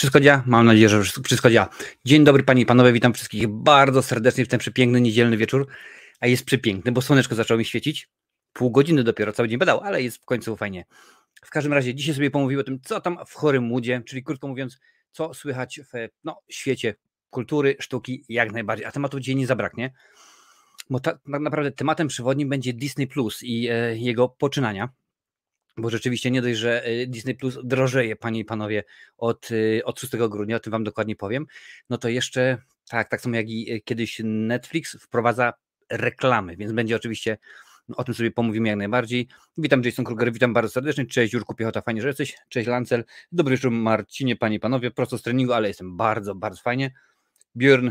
Wszystko działa? Mam nadzieję, że wszystko działa. Dzień dobry Panie i Panowie, witam wszystkich bardzo serdecznie w ten przepiękny niedzielny wieczór. A jest przepiękny, bo słoneczko zaczęło mi świecić. Pół godziny dopiero, cały dzień badał, ale jest w końcu fajnie. W każdym razie dzisiaj sobie pomówił o tym, co tam w chorym łudzie, czyli krótko mówiąc, co słychać w no, świecie kultury, sztuki jak najbardziej. A tematów dzisiaj nie zabraknie, bo tak naprawdę tematem przewodnim będzie Disney Plus i e, jego poczynania bo rzeczywiście nie dość, że y, Disney Plus drożeje, panie i panowie, od, y, od 6 grudnia, o tym wam dokładnie powiem, no to jeszcze, tak, tak samo jak i y, kiedyś Netflix wprowadza reklamy, więc będzie oczywiście o tym sobie pomówimy jak najbardziej. Witam Jason Kruger, witam bardzo serdecznie. Cześć Jurku Piechota, fajnie, że jesteś. Cześć Lancel. Dobry wieczór Marcinie, panie i panowie. Prosto z treningu, ale jestem bardzo, bardzo fajnie. Björn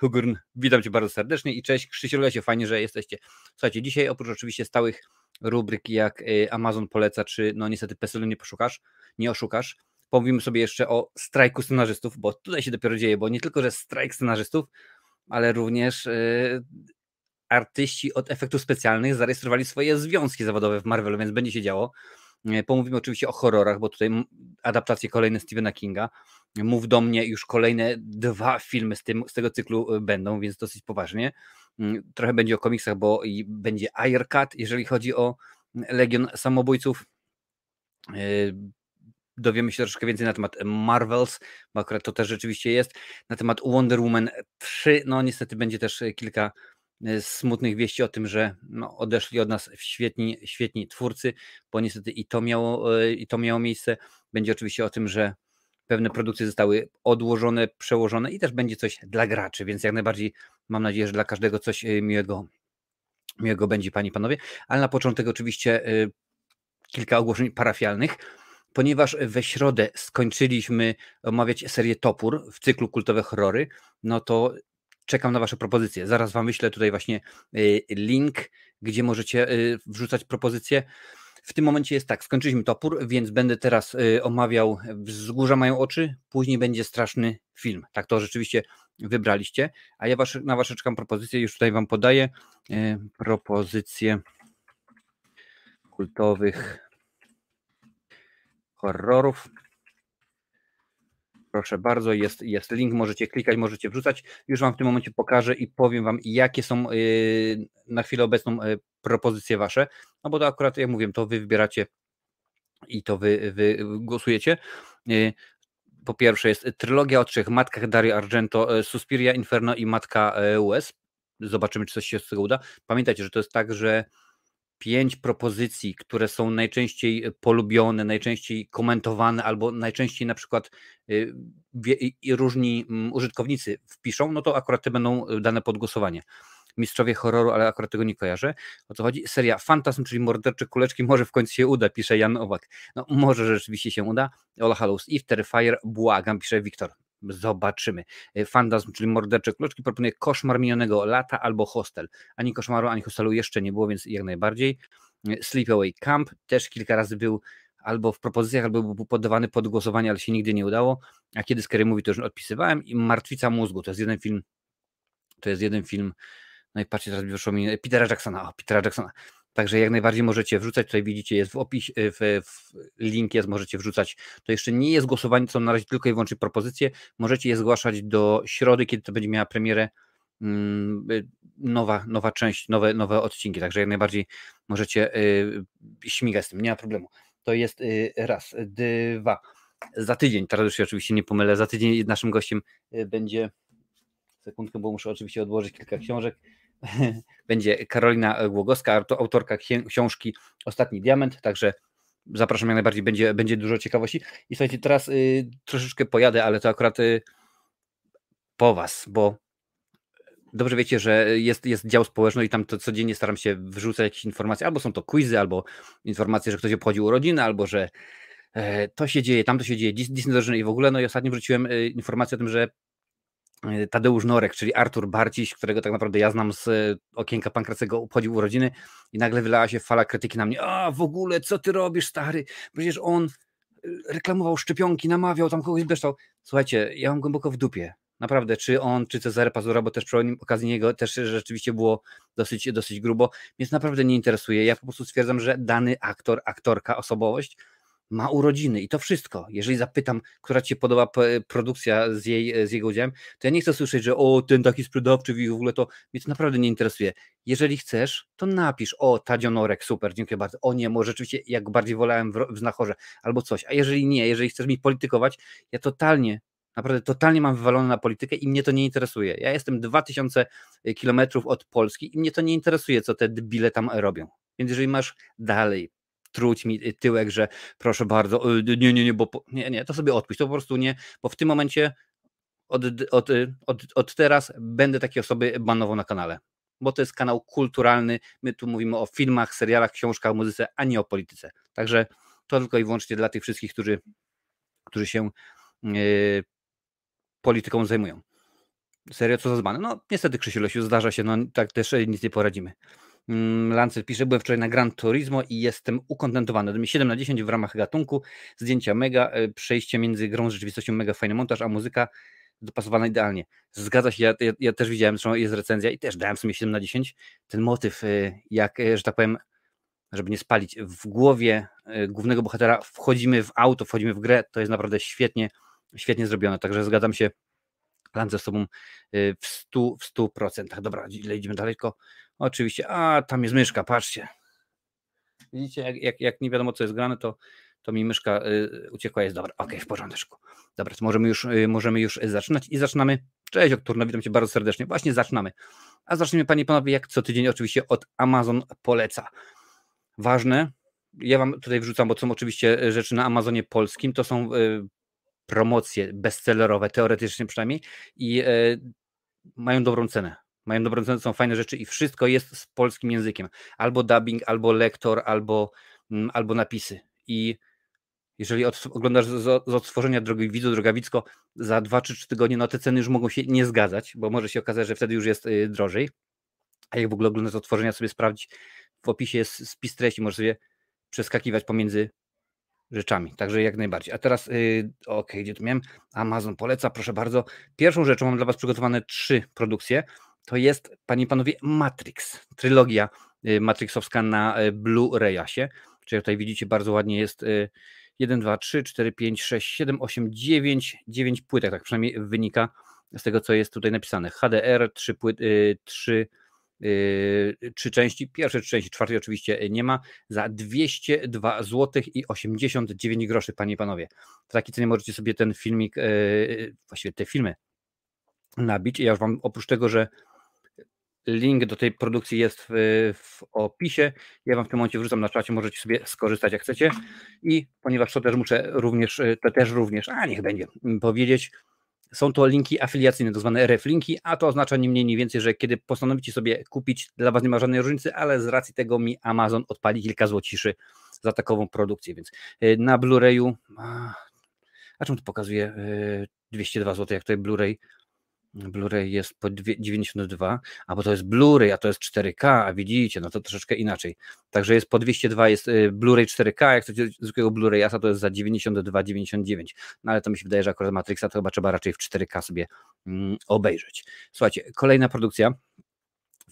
Hugurn, witam cię bardzo serdecznie i cześć Krzysiu Lesie, fajnie, że jesteście. Słuchajcie, dzisiaj oprócz oczywiście stałych rubryk jak y, Amazon poleca, czy no niestety PESEL nie poszukasz, nie oszukasz. Pomówimy sobie jeszcze o strajku scenarzystów, bo tutaj się dopiero dzieje, bo nie tylko, że strajk scenarzystów, ale również yy, artyści od efektów specjalnych zarejestrowali swoje związki zawodowe w Marvelu, więc będzie się działo. Y, pomówimy oczywiście o horrorach, bo tutaj adaptacje kolejne Stephena Kinga. Mów do mnie, już kolejne dwa filmy z, tym, z tego cyklu y, będą, więc dosyć poważnie. Mm, trochę będzie o komiksach, bo będzie Ironcat, jeżeli chodzi o Legion Samobójców. Yy, dowiemy się troszkę więcej na temat Marvels, bo akurat to też rzeczywiście jest. Na temat Wonder Woman 3, no niestety będzie też kilka yy, smutnych wieści o tym, że no, odeszli od nas świetni, świetni twórcy, bo niestety i to, miało, yy, i to miało miejsce. Będzie oczywiście o tym, że pewne produkcje zostały odłożone, przełożone i też będzie coś dla graczy, więc jak najbardziej mam nadzieję, że dla każdego coś y, miłego, miłego będzie, panie i panowie. Ale na początek oczywiście y, kilka ogłoszeń parafialnych. Ponieważ we środę skończyliśmy omawiać serię Topór w cyklu kultowe horrory, no to czekam na Wasze propozycje. Zaraz Wam wyślę tutaj właśnie y, link, gdzie możecie wrzucać propozycje. W tym momencie jest tak, skończyliśmy topór, więc będę teraz y, omawiał Wzgórza mają oczy, później będzie straszny film. Tak to rzeczywiście wybraliście. A ja was, na wasze czekam propozycje, już tutaj wam podaję y, propozycje kultowych horrorów. Proszę bardzo, jest, jest link, możecie klikać, możecie wrzucać. Już Wam w tym momencie pokażę i powiem Wam, jakie są y, na chwilę obecną y, propozycje Wasze. No bo to akurat, jak mówiłem, to Wy wybieracie i to Wy, wy głosujecie. Y, po pierwsze jest trylogia o trzech matkach Dario Argento, Suspiria, Inferno i Matka US. Zobaczymy, czy coś się z tego uda. Pamiętajcie, że to jest tak, że pięć propozycji, które są najczęściej e, polubione, najczęściej komentowane, albo najczęściej na przykład y, różni mm, użytkownicy wpiszą, no to akurat te będą e, dane pod głosowanie. Mistrzowie horroru, ale akurat tego nie kojarzę. O co chodzi? Seria Fantasm, czyli mordercze kuleczki, może w końcu się uda, pisze Jan Owak. No może rzeczywiście się uda. Ola Hallows Eve, Terrifier, błagam, pisze Wiktor. Zobaczymy. E, Fandazm, czyli mordercze kluczki, proponuje koszmar minionego lata albo hostel. Ani koszmaru, ani hostelu jeszcze nie było, więc jak najbardziej. E, Sleepaway Camp też kilka razy był albo w propozycjach, albo był podawany pod głosowanie, ale się nigdy nie udało. A kiedy Scary mówi, to już odpisywałem. I Martwica mózgu, to jest jeden film, to jest jeden film, no i patrzcie, teraz wyszło mi Petera Jacksona, o, Petera Jacksona. Także jak najbardziej możecie wrzucać, tutaj widzicie, jest w opisie, w, w link jest, możecie wrzucać. To jeszcze nie jest głosowanie, to na razie tylko i wyłącznie propozycje. Możecie je zgłaszać do środy, kiedy to będzie miała premierę mm, y, nowa, nowa część, nowe, nowe odcinki, także jak najbardziej możecie y, śmigać z tym, nie ma problemu. To jest y, raz, dwa. Za tydzień, teraz już się oczywiście nie pomylę, za tydzień naszym gościem będzie, sekundkę, bo muszę oczywiście odłożyć kilka książek, będzie Karolina Głogowska, autorka książki Ostatni Diament, także zapraszam jak najbardziej, będzie, będzie dużo ciekawości. I słuchajcie, teraz y, troszeczkę pojadę, ale to akurat y, po Was, bo dobrze wiecie, że jest, jest dział społeczny i tam to codziennie staram się wrzucać jakieś informacje, albo są to quizy, albo informacje, że ktoś obchodził urodziny, albo że e, to się dzieje, tam to się dzieje, Disney i w ogóle, no i ostatnio wrzuciłem y, informację o tym, że Tadeusz Norek, czyli Artur Barciś, którego tak naprawdę ja znam z e, okienka Pankracego, obchodził urodziny i nagle wylała się fala krytyki na mnie. A w ogóle, co ty robisz, stary? Przecież on e, reklamował szczepionki, namawiał, tam kogoś beształ. Słuchajcie, ja mam głęboko w dupie. Naprawdę, czy on, czy Cezary Pazura, bo też przy okazji niego też rzeczywiście było dosyć, dosyć grubo, więc naprawdę nie interesuje. Ja po prostu stwierdzam, że dany aktor, aktorka, osobowość ma urodziny i to wszystko. Jeżeli zapytam, która ci podoba produkcja z, jej, z jego udziałem, to ja nie chcę słyszeć, że o, ten taki sprzedawczy i w ogóle to mnie to naprawdę nie interesuje. Jeżeli chcesz, to napisz, o, Tadzionorek, super, dziękuję bardzo. O nie, może rzeczywiście jak bardziej wolałem w, w Znachorze, albo coś. A jeżeli nie, jeżeli chcesz mi politykować, ja totalnie Naprawdę totalnie mam wywalone na politykę i mnie to nie interesuje. Ja jestem 2000 kilometrów od Polski i mnie to nie interesuje, co te debile tam robią. Więc jeżeli masz dalej truć mi tyłek, że proszę bardzo, y, nie, nie, nie, bo nie, nie, to sobie odpuść, to po prostu nie, bo w tym momencie od, od, od, od teraz będę takie osoby banował na kanale, bo to jest kanał kulturalny, my tu mówimy o filmach, serialach, książkach, muzyce, a nie o polityce. Także to tylko i wyłącznie dla tych wszystkich, którzy, którzy się yy, polityką zajmują. Serio, co za zbane? No niestety Krzysiu Lesiu, zdarza się, no tak też nic nie poradzimy. Mm, Lancet pisze, byłem wczoraj na Gran Turismo i jestem ukontentowany. 7 na 10 w ramach gatunku, zdjęcia mega, e, przejście między grą z rzeczywistością mega, fajny montaż, a muzyka dopasowana idealnie. Zgadza się, ja, ja, ja też widziałem, że jest recenzja i też dałem sobie 7 na 10. Ten motyw, e, jak, e, że tak powiem, żeby nie spalić, w głowie głównego bohatera wchodzimy w auto, wchodzimy w grę, to jest naprawdę świetnie, świetnie zrobione, także zgadzam się Land ze sobą w 100%. W 100%. Dobra, idziemy dalej, tylko Oczywiście, a tam jest myszka, patrzcie. Widzicie, jak, jak, jak nie wiadomo co jest grane, to, to mi myszka y, uciekła, jest dobra. Ok, w porządku. Dobra, to możemy już, y, możemy już zaczynać i zaczynamy. Cześć, Okturno, witam Cię bardzo serdecznie. Właśnie zaczynamy. A zaczniemy, Panie i Panowie, jak co tydzień oczywiście od Amazon poleca. Ważne, ja Wam tutaj wrzucam, bo są oczywiście rzeczy na Amazonie polskim, to są y, promocje bestsellerowe, teoretycznie przynajmniej i y, mają dobrą cenę mają dobrą cenę, są fajne rzeczy i wszystko jest z polskim językiem. Albo dubbing, albo lektor, albo, mm, albo napisy. I jeżeli od, oglądasz z, z odtworzenia Drogi Widzu, Droga za 2 czy 3 tygodnie, no te ceny już mogą się nie zgadzać, bo może się okazać, że wtedy już jest y, drożej. A jak w ogóle oglądasz odtworzenia, sobie sprawdzić, w opisie jest spis treści, możesz sobie przeskakiwać pomiędzy rzeczami, także jak najbardziej. A teraz, yy, ok, gdzie tu miałem? Amazon poleca, proszę bardzo. Pierwszą rzeczą mam dla Was przygotowane trzy produkcje to jest, panie i panowie, Matrix, trylogia y, Matrixowska na y, Blu-rayasie. Czyli tutaj widzicie bardzo ładnie jest 1, 2, 3, 4, 5, 6, 7, 8, 9, 9 płytek, tak przynajmniej wynika z tego, co jest tutaj napisane. HDR, 3 płyty, 3 trzy części, pierwsze trzy części, czwartej oczywiście nie ma, za 202 zł i 89 groszy, panie i panowie. W takiej cenie możecie sobie ten filmik, y, właściwie te filmy nabić. Ja już wam oprócz tego, że Link do tej produkcji jest w, w, opisie. Ja Wam w tym momencie wrzucam na czacie, możecie sobie skorzystać jak chcecie. I ponieważ to też muszę również, to też również, a niech będzie, powiedzieć, są to linki afiliacyjne, tak zwane RF linki, a to oznacza nie mniej, nie więcej, że kiedy postanowicie sobie kupić, dla Was nie ma żadnej różnicy, ale z racji tego mi Amazon odpali kilka złociszy za takową produkcję, więc y, na Blu-rayu, a czemu to pokazuje 202 zł, jak tutaj Blu-ray Blu-ray jest po 92, a bo to jest Blu-ray, a to jest 4K, a widzicie, no to troszeczkę inaczej. Także jest po 202, jest y, Blu-ray 4K, jak chcecie zwykłego Blu-rayasa, to jest za 92,99. No ale to mi się wydaje, że akurat Matrixa to chyba trzeba raczej w 4K sobie mm, obejrzeć. Słuchajcie, kolejna produkcja.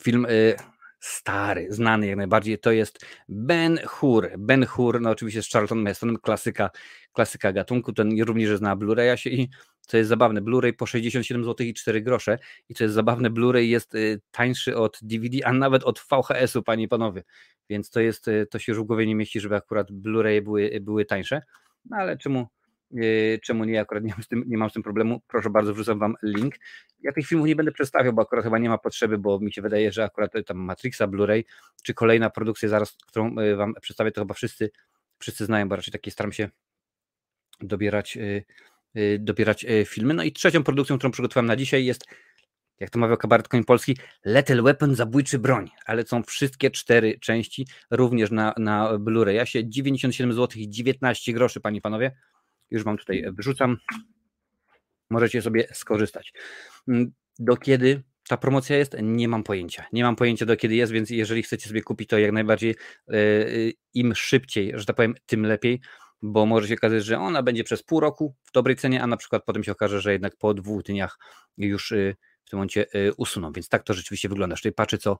Film y, stary, znany jak najbardziej, to jest Ben Hur. Ben Hur, no oczywiście z Charlton Mestonem, klasyka, klasyka gatunku, ten również jest na Blu-rayasie i co jest zabawne, Blu-ray po 67 zł i 4 grosze. I co jest zabawne, Blu-ray jest y, tańszy od DVD, a nawet od VHS-u, panie i panowie, więc to jest, y, to się już w głowie nie mieści, żeby akurat Blu-ray były, były tańsze, no ale czemu, y, czemu nie, akurat nie mam, z tym, nie mam z tym problemu, proszę bardzo, wrzucam wam link. Ja tych filmów nie będę przedstawiał, bo akurat chyba nie ma potrzeby, bo mi się wydaje, że akurat tam Matrixa, Blu-ray, czy kolejna produkcja zaraz, którą wam przedstawię, to chyba wszyscy, wszyscy znają, bo raczej takie staram się dobierać dobierać y, filmy. No i trzecią produkcją, którą przygotowałem na dzisiaj jest, jak to mawiał kabaret koń polski, Lethal Weapon, zabójczy broń, ale są wszystkie cztery części, również na, na Blu-rayasie, 97 zł i 19 groszy, panie i panowie. Już wam tutaj wrzucam. Możecie sobie skorzystać. Mm, do kiedy ta promocja jest? Nie mam pojęcia. Nie mam pojęcia do kiedy jest, więc jeżeli chcecie sobie kupić, to jak najbardziej yy, im szybciej, że tak powiem, tym lepiej bo może się okazać, że ona będzie przez pół roku w dobrej cenie, a na przykład potem się okaże, że jednak po dwóch dniach już y, w tym momencie y, usuną. Więc tak to rzeczywiście wygląda. Czyli patrzę, co,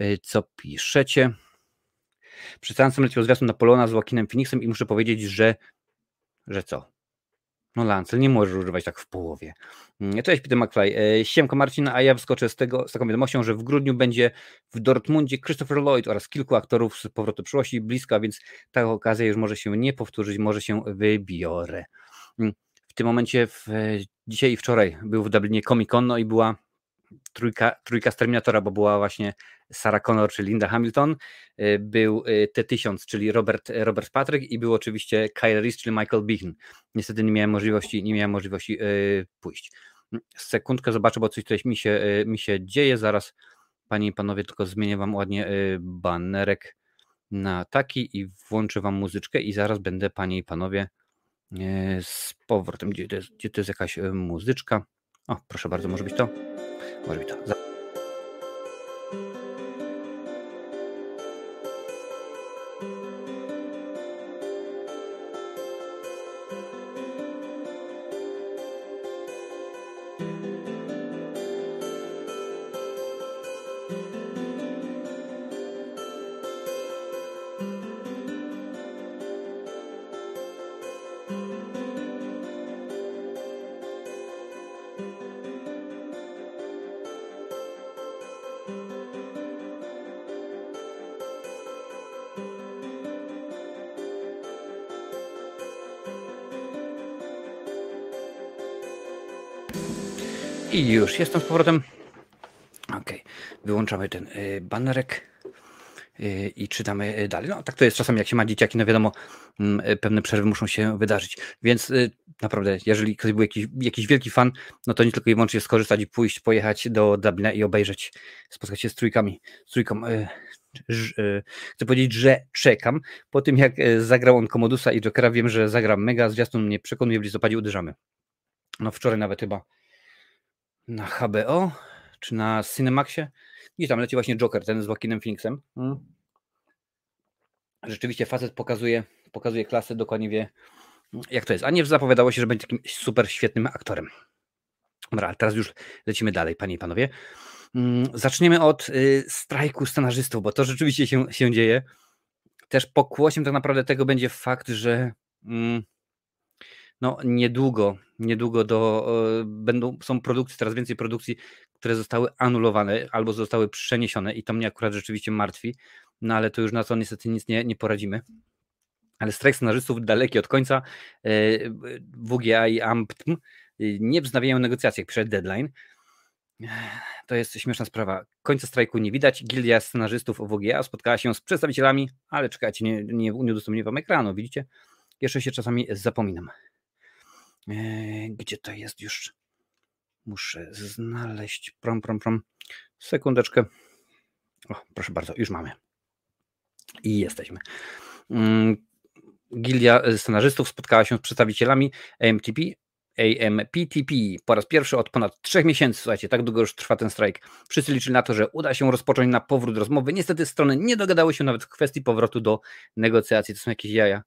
y, co piszecie. Przeczytałem sam leciał zwiastun Napoleona z Joaquinem Phoenixem i muszę powiedzieć, że że co? No Lancel, nie możesz używać tak w połowie. Mm, cześć Peter McFly. E, siemko Marcin, a ja wskoczę z, tego, z taką wiadomością, że w grudniu będzie w Dortmundzie Christopher Lloyd oraz kilku aktorów z powrotu przyszłości bliska, więc ta okazja już może się nie powtórzyć, może się wybiorę. Mm, w tym momencie, w, dzisiaj i wczoraj był w Dublinie Comic Con, no i była trójka, trójka z Terminatora, bo była właśnie Sarah Connor, czyli Linda Hamilton, y, był y, T-1000, czyli Robert, Robert Patrick i był oczywiście Kyle Reese, czyli Michael Behan. Niestety nie miałem możliwości, nie miałem możliwości yy, pójść. Sekundkę zobaczę, bo coś tutaj mi się, mi się dzieje. Zaraz, panie i panowie, tylko zmienię wam ładnie banerek na taki i włączę wam muzyczkę i zaraz będę, panie i panowie, z powrotem. Gdzie to jest, gdzie to jest jakaś muzyczka? O, proszę bardzo, może być to? Może być I już jestem z powrotem. Ok, wyłączamy ten y, banerek y, i czytamy y, dalej. No tak to jest czasami, jak się ma dzieciaki, no wiadomo, mm, pewne przerwy muszą się wydarzyć. Więc naprawdę, jeżeli ktoś był jakiś, jakiś wielki fan, no to nie tylko i wyłącznie skorzystać i pójść, pojechać do Dublina i obejrzeć, spotkać się z trójkami, z trójką. Chcę powiedzieć, że czekam. Po tym jak zagrał on Komodusa i Jokera, wiem, że zagram mega. Zwiastun mnie przekonuje, w listopadzie uderzamy. No wczoraj nawet chyba na HBO czy na Cinemaxie. I tam leci właśnie Joker, ten z Joaquinem Phoenixem. Hmm. Rzeczywiście facet pokazuje, pokazuje klasę, dokładnie wie jak to jest. A nie zapowiadało się, że będzie takim super świetnym aktorem. Dobra, teraz już lecimy dalej, panie i panowie. Hmm, zaczniemy od y, strajku scenarzystów, bo to rzeczywiście się, się dzieje. Też pokłosiem tak naprawdę tego będzie fakt, że mm, no niedługo, niedługo do, e, będą, są produkcje, coraz więcej produkcji, które zostały anulowane albo zostały przeniesione i to mnie akurat rzeczywiście martwi, no ale to już na to niestety nic nie, nie poradzimy. Ale strajk scenarzystów daleki od końca, e, WGA i AMPTM nie wznawiają negocjacji, pisze deadline. To jest śmieszna sprawa. Końca strajku nie widać. Gildia scenarzystów WGA spotkała się z przedstawicielami, ale czekajcie, nie, nie, nie udostępnię wam ekranu, widzicie? Jeszcze się czasami zapominam. E, gdzie to jest już? Muszę znaleźć. Prom, prom, prom. Sekundeczkę. O, proszę bardzo, już mamy. I jesteśmy. Mm, Gildia scenarzystów spotkała się z przedstawicielami AMTP, AMPTP po raz pierwszy od ponad trzech miesięcy. Słuchajcie, tak długo już trwa ten strajk. Wszyscy liczyli na to, że uda się rozpocząć na powrót rozmowy. Niestety strony nie dogadały się nawet w kwestii powrotu do negocjacji. To są jakieś jaja.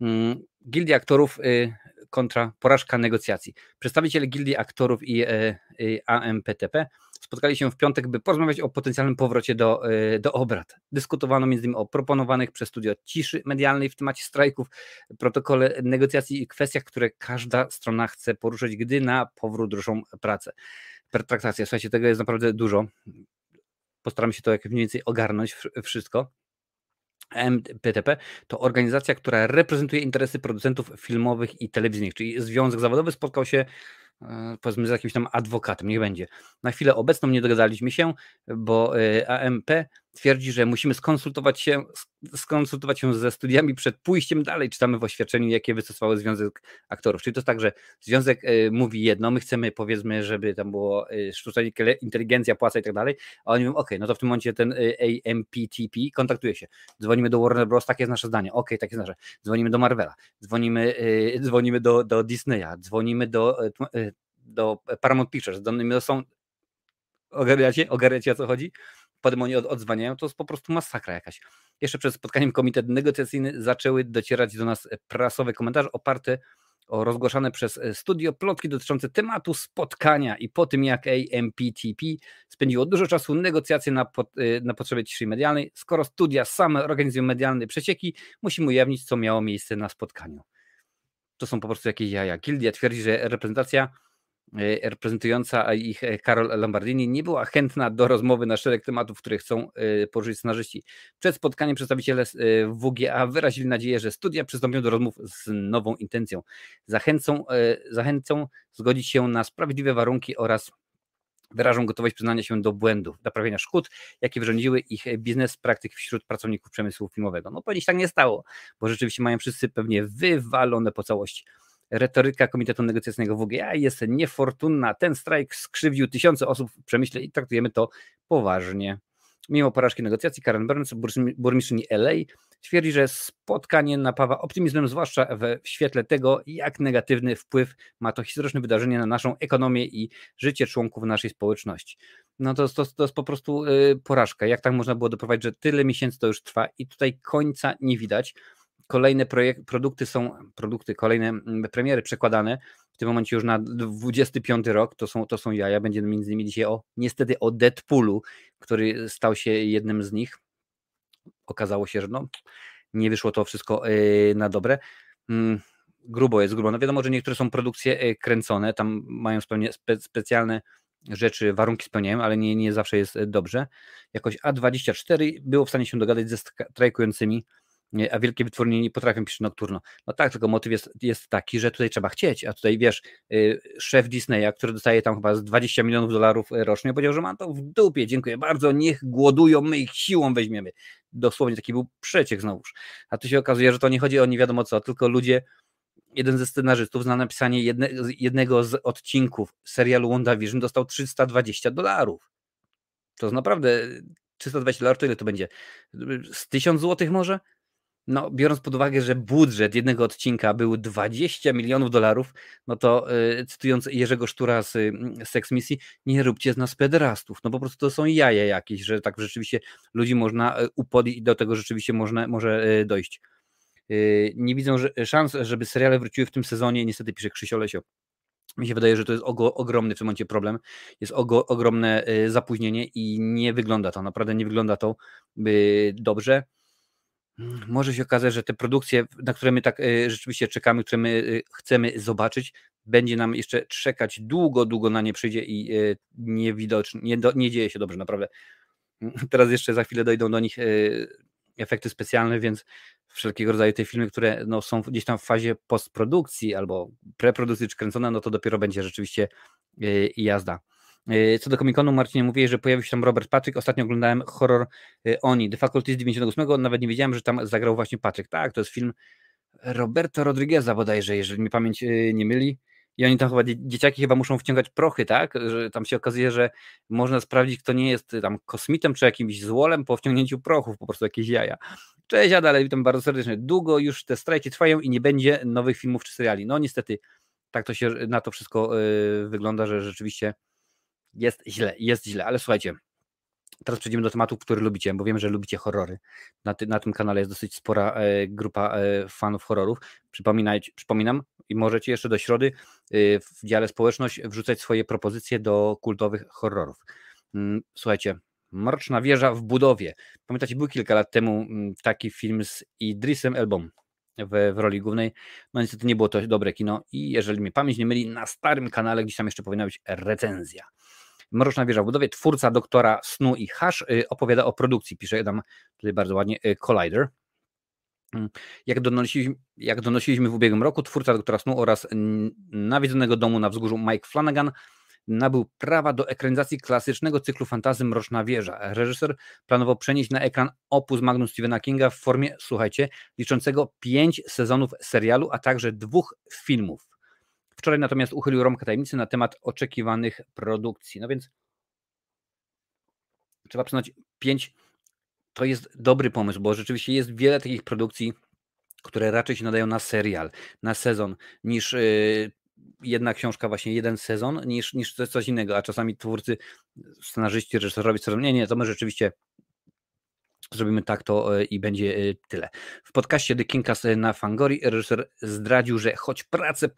Mm, Gildia aktorów y, kontra porażka negocjacji. Przedstawiciele Gildii Aktorów i e, AMPTP spotkali się w piątek, by porozmawiać o potencjalnym powrocie do, e, do obrad. Dyskutowano między innymi o proponowanych przez studio ciszy medialnej w temacie strajków, protokole negocjacji i kwestiach, które każda strona chce poruszyć, gdy na powrót ruszą pracę. Pertraktacja, słuchajcie, tego jest naprawdę dużo. Postaram się to jak mniej więcej ogarnąć wszystko. MPTP to organizacja, która reprezentuje interesy producentów filmowych i telewizyjnych, czyli Związek Zawodowy spotkał się E, powiedzmy z jakimś tam adwokatem, niech będzie. Na chwilę obecną nie dogadaliśmy się, bo e, AMP twierdzi, że musimy skonsultować się, skonsultować się ze studiami przed pójściem dalej. Czytamy w oświadczeniu, jakie wystosowały Związek Aktorów. Czyli to jest tak, że Związek e, mówi jedno, my chcemy powiedzmy, żeby tam było sztuczna inteligencja, płaca i tak dalej, a oni mówią, ok, no to w tym momencie ten AMPTP kontaktuje się. Dzwonimy do Warner Bros., takie jest nasze zdanie, ok, takie jest nasze. Dzwonimy do Marvela, dzwonimy, dzwonimy do, do Disneya, dzwonimy do do Paramount Pictures, do nimi są ogarniacie, ogarniacie o co chodzi? Potem oni od, odzwaniają, to jest po prostu masakra jakaś. Jeszcze przed spotkaniem komitet negocjacyjny zaczęły docierać do nas prasowe komentarze oparte o rozgłaszane przez e, studio plotki dotyczące tematu spotkania i po tym jak AMPTP spędziło dużo czasu negocjacje na, pot, na potrzeby ciszy medialnej, skoro studia same organizują medialne przecieki, musimy ujawnić, co miało miejsce na spotkaniu. To są po prostu jakieś jaja. Gildia twierdzi, że reprezentacja E, reprezentująca ich e, Karol Lombardini nie była chętna do rozmowy na szereg tematów, które chcą e, poruszyć scenarzyści. Przed spotkaniem przedstawiciele WGA wyrazili nadzieję, że studia przystąpią do rozmów z nową intencją. Zachęcą, zachęcą zgodzić się na sprawiedliwe warunki oraz wyrażą gotowość przyznania się do błędów, naprawienia szkód, jakie wyrządziły ich biznes praktyk wśród pracowników przemysłu filmowego. No pewnie się tak nie stało, bo rzeczywiście mają wszyscy pewnie wywalone po całości. Retoryka Komitetu Negocjacyjnego WGA jest niefortunna. Ten strajk skrzywdził tysiące osób w przemyśle i traktujemy to poważnie. Mimo porażki negocjacji, Karen Burns, burmistrzyni LA, twierdzi, że spotkanie napawa optymizmem, zwłaszcza w świetle tego, jak negatywny wpływ ma to historyczne wydarzenie na naszą ekonomię i życie członków naszej społeczności. No to, to, to jest po prostu yy, porażka. Jak tak można było doprowadzić, że tyle miesięcy to już trwa i tutaj końca nie widać kolejne projekt, produkty są, produkty, kolejne mm, premiery przekładane w tym momencie już na 25 rok, to są, to są jaja, będzie między innymi dzisiaj o, niestety o Deadpoolu, który stał się jednym z nich. Okazało się, że no, nie wyszło to wszystko yy, na dobre. Yy, grubo jest grubo. No wiadomo, że niektóre są produkcje yy, kręcone, tam mają spe, specjalne rzeczy, warunki spełniają, ale nie, nie zawsze jest y, dobrze. Jakoś A24 było w stanie się dogadać ze strajkującymi a wielkie wytwórnie nie potrafią pisać nocturno. No tak, tylko motyw jest, jest taki, że tutaj trzeba chcieć, a tutaj wiesz, y, szef Disneya, który dostaje tam chyba z 20 milionów dolarów rocznie, powiedział, że ma to w dupie, dziękuję bardzo, niech głodują, my ich siłą weźmiemy. Dosłownie taki był przeciek znowuż. A tu się okazuje, że to nie chodzi o nie wiadomo co, tylko ludzie, jeden ze scenarzystów zna napisanie jedne, jednego z odcinków serialu WandaVision dostał 320 dolarów. To jest naprawdę 320 dolarów, to ile to będzie? Z 1000 złotych może? No, biorąc pod uwagę, że budżet jednego odcinka był 20 milionów dolarów, no to y, cytując Jerzego Sztura z y, Sex Misji, nie róbcie z nas pederastów. No po prostu to są jaja jakieś, że tak rzeczywiście ludzi można y, upodlić i do tego rzeczywiście można, może y, dojść. Y, nie widzę że, szans, żeby seriale wróciły w tym sezonie, niestety pisze Krzysio Lesio. Mi się wydaje, że to jest ogromny w tym momencie problem. Jest ogromne y, zapóźnienie i nie wygląda to, naprawdę nie wygląda to dobrze może się okazać, że te produkcje, na które my tak e, rzeczywiście czekamy, które my e, chcemy zobaczyć, będzie nam jeszcze czekać długo, długo na nie przyjdzie i niewidocznie, nie, do, nie dzieje się dobrze, naprawdę. Teraz jeszcze za chwilę dojdą do nich efekty specjalne, więc wszelkiego rodzaju te filmy, które no, są gdzieś tam w fazie postprodukcji albo preprodukcji czy kręcone, no to dopiero będzie rzeczywiście jazda. E, co do Comic-Conu, Marcinie, mówiłeś, że pojawił się tam Robert Patrick. Ostatnio oglądałem horror e, Oni, The Faculty z 98. Nawet nie wiedziałem, że tam zagrał właśnie Patrick. Tak, to jest film Roberto Rodrigueza bodajże, jeżeli mi pamięć e, nie myli. I oni tam chyba, dzieciaki chyba muszą wciągać prochy, tak? Że tam się okazuje, że można sprawdzić, kto nie jest tam kosmitem czy jakimś złolem po wciągnięciu prochów, po prostu jakieś jaja. Cześć Ada, witam bardzo serdecznie. Długo już te strajki trwają i nie będzie nowych filmów czy seriali. No niestety, tak to się na to wszystko wygląda, że rzeczywiście jest źle, jest źle, ale słuchajcie, teraz przejdziemy do tematu, który lubicie, bo wiem, że lubicie horrory. Na, ty, na tym kanale jest dosyć spora e, grupa e, fanów horrorów. Przypominam, i możecie jeszcze do środy e, w dziale społeczność wrzucać swoje propozycje do kultowych horrorów. Mm, słuchajcie, Mroczna wieża w budowie. Pamiętacie, był kilka lat temu mm, taki film z Idrisem Elbą w, w, roli głównej. No niestety nie było to dobre kino i jeżeli mnie pamięć nie myli, na starym kanale gdzieś tam jeszcze powinna być recenzja. Mroczna wieża w budowie, twórca doktora Snu i Hash y, opowiada o produkcji, pisze tam tutaj bardzo ładnie y, Collider. Mm, jak donosiliśmy, jak donosiliśmy w ubiegłym roku, twórca doktora Snu oraz nawiedzonego domu na wzgórzu Mike Flanagan nabył prawa do ekranizacji klasycznego cyklu fantazy Mroczna Wieża. Reżyser planował przenieść na ekran opus magnum Stephena Kinga w formie, słuchajcie, liczącego pięć sezonów serialu, a także dwóch filmów. Wczoraj natomiast uchylił rąbkę tajemnicy na temat oczekiwanych produkcji. No więc trzeba przyznać, 5 to jest dobry pomysł, bo rzeczywiście jest wiele takich produkcji, które raczej się nadają na serial, na sezon, niż yy, jedna książka, właśnie jeden sezon, niż, niż coś innego, a czasami twórcy, scenarzyści, reżyserowie, co nie, nie, to my rzeczywiście zrobimy tak, to i będzie tyle. W podcaście The Kingcast na Fangori reżyser zdradził, że choć prace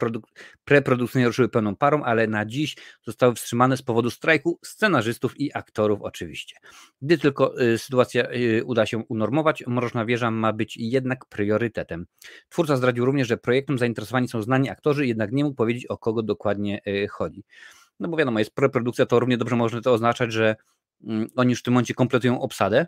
preprodukcyjne ruszyły pełną parą, ale na dziś zostały wstrzymane z powodu strajku scenarzystów i aktorów oczywiście. Gdy tylko sytuacja uda się unormować, Mroczna Wieża ma być jednak priorytetem. Twórca zdradził również, że projektem zainteresowani są znani aktorzy, jednak nie mógł powiedzieć o kogo dokładnie chodzi. No bo wiadomo, jest preprodukcja, to równie dobrze może to oznaczać, że mm, oni już w tym momencie kompletują obsadę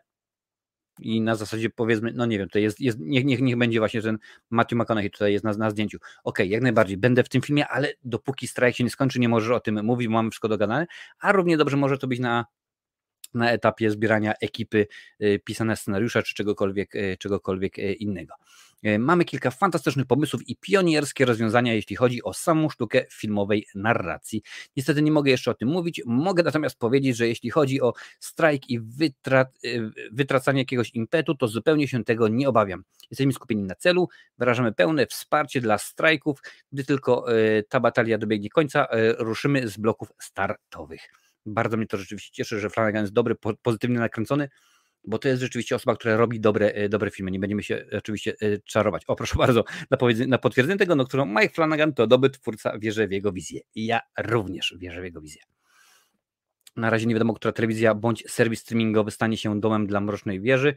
i na zasadzie powiedzmy, no nie wiem, to jest, jest niech, niech, niech będzie właśnie ten Matthew McConaughey tutaj jest na, na zdjęciu. Okej, okay, jak najbardziej, będę w tym filmie, ale dopóki strajk się nie skończy, nie możesz o tym mówić, bo mamy wszystko dogadane, a równie dobrze może to być na na etapie zbierania ekipy, y, pisania scenariusza czy czegokolwiek, y, czegokolwiek y, innego. Mamy kilka fantastycznych pomysłów i pionierskie rozwiązania, jeśli chodzi o samą sztukę filmowej narracji. Niestety nie mogę jeszcze o tym mówić. Mogę natomiast powiedzieć, że jeśli chodzi o strajk i wytra wytracanie jakiegoś impetu, to zupełnie się tego nie obawiam. Jesteśmy skupieni na celu, wyrażamy pełne wsparcie dla strajków. Gdy tylko ta batalia dobiegnie końca, ruszymy z bloków startowych. Bardzo mnie to rzeczywiście cieszy, że Flanagan jest dobry, pozytywnie nakręcony, bo to jest rzeczywiście osoba, która robi dobre, e, dobre filmy. Nie będziemy się oczywiście e, czarować. O, proszę bardzo, na, na potwierdzenie tego, no, którą Mike Flanagan to dobry twórca, wierzę w jego wizję. I ja również wierzę w jego wizję. Na razie nie wiadomo, która telewizja bądź serwis streamingowy stanie się domem dla Mrocznej Wieży.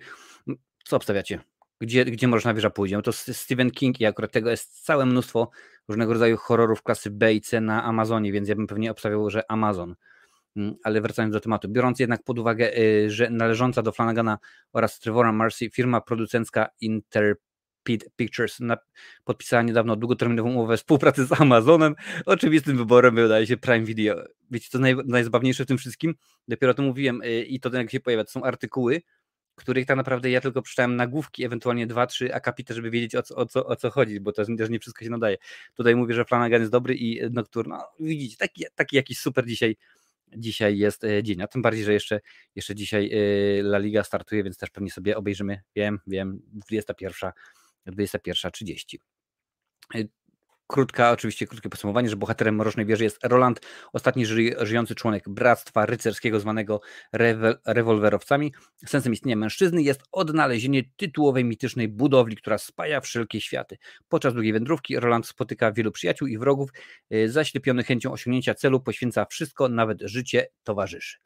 Co obstawiacie? Gdzie, gdzie Mroczna Wieża pójdzie? No to Stephen King i akurat tego jest całe mnóstwo różnego rodzaju horrorów klasy B i C na Amazonie, więc ja bym pewnie obstawiał, że Amazon. Mm, ale wracając do tematu, biorąc jednak pod uwagę, y, że należąca do Flanagana oraz Trevora Marcy firma producencka Interpid Pictures podpisała niedawno długoterminową umowę współpracy z Amazonem, oczywistym wyborem wydaje się Prime Video. Wiecie, co naj, najzabawniejsze w tym wszystkim? Dopiero to mówiłem y, i to jak się pojawia, to są artykuły, których tak naprawdę ja tylko przeczytałem nagłówki, ewentualnie dwa, trzy akapity, żeby wiedzieć o co, o co, o co chodzi, bo to też nie wszystko się nadaje. Tutaj mówię, że Flanagan jest dobry i Nocturne, no widzicie, taki, taki jakiś super dzisiaj dzisiaj jest e, dzień, a tym bardziej, że jeszcze, jeszcze dzisiaj e, La Liga startuje, więc też pewnie sobie obejrzymy, wiem, wiem, 21, 21.30 krótka, oczywiście krótkie podsumowanie, że bohaterem Mrocznej Wieży jest Roland, ostatni ży żyjący członek Bractwa Rycerskiego zwanego rewolwerowcami. Sensem istnienia mężczyzny jest odnalezienie tytułowej mitycznej budowli, która spaja wszelkie światy. Podczas długiej wędrówki Roland spotyka wielu przyjaciół i wrogów, y, zaślepiony chęcią osiągnięcia celu poświęca wszystko, nawet życie towarzyszy.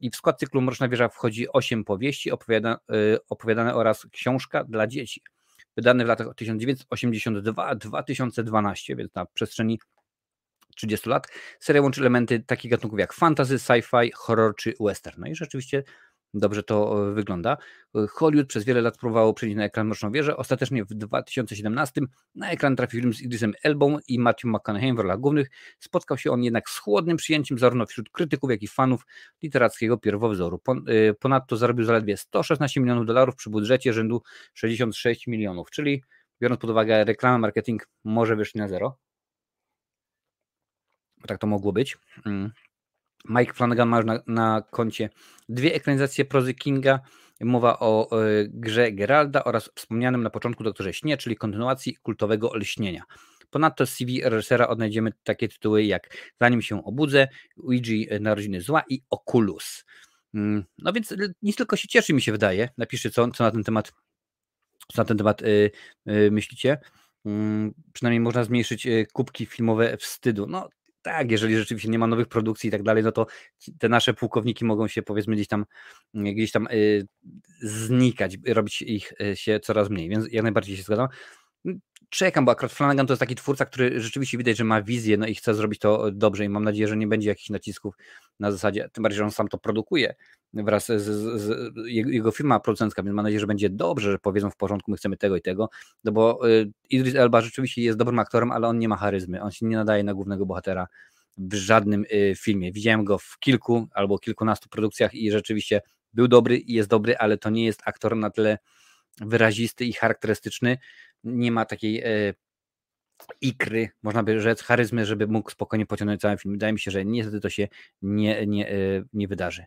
I w skład cyklu Mroczna Wieża wchodzi osiem powieści opowiada, y, opowiadane oraz książka dla dzieci wydany w latach 1982-2012, więc na przestrzeni 30 lat. Seria łączy elementy takich gatunków jak fantasy, sci-fi, horror czy western. No i rzeczywiście Dobrze to e, wygląda. E, Hollywood przez wiele lat próbowało przenieść na ekran Mroczną Wieżę. Ostatecznie w 2017 na ekran trafił film z Idrisem Elbą i Matthew McConaughey w rolach głównych. Spotkał się on jednak z chłodnym przyjęciem zarówno wśród krytyków, jak i fanów literackiego pierwowzoru. E, ponadto zarobił zaledwie 116 milionów dolarów przy budżecie rzędu 66 milionów, czyli biorąc pod uwagę reklamę, marketing, może wyszli na zero. Tak to mogło być. Mike Flanagan ma na, na koncie dwie ekranizacje prozy Kinga. Mowa o y, grze Geralda oraz wspomnianym na początku Doktorze Śnie, czyli kontynuacji kultowego lśnienia. Ponadto z CV reżysera odnajdziemy takie tytuły jak Zanim się obudzę, Ouija e, Narodziny Zła i Oculus. Mm, no więc nic tylko się cieszy, mi się wydaje. Napiszcie, co, co na ten temat, co na ten temat y, myślicie. Mm, przynajmniej można zmniejszyć kubki filmowe wstydu. No, tak, jeżeli rzeczywiście nie ma nowych produkcji i tak dalej, no to te nasze pułkowniki mogą się powiedzmy gdzieś tam gdzieś tam y, znikać, robić ich y, się coraz mniej, więc jak najbardziej się zgadzam. Czekam, bo akurat Flanagan to jest taki twórca, który rzeczywiście widać, że ma wizję no i chce zrobić to dobrze i mam nadzieję, że nie będzie jakichś nacisków na zasadzie, tym bardziej, że on sam to produkuje, wraz z, z, z, jego firma producencka, więc mam nadzieję, że będzie dobrze, że powiedzą w porządku, my chcemy tego i tego, no bo y, Idris Elba rzeczywiście jest dobrym aktorem, ale on nie ma charyzmy, on się nie nadaje na głównego bohatera w żadnym y, filmie. Widziałem go w kilku albo kilkunastu produkcjach i rzeczywiście był dobry i jest dobry, ale to nie jest aktor na tyle wyrazisty i charakterystyczny, nie ma takiej y, ikry, można by rzec, charyzmy, żeby mógł spokojnie pociągnąć cały film. Wydaje mi się, że niestety to się nie, nie, nie wydarzy.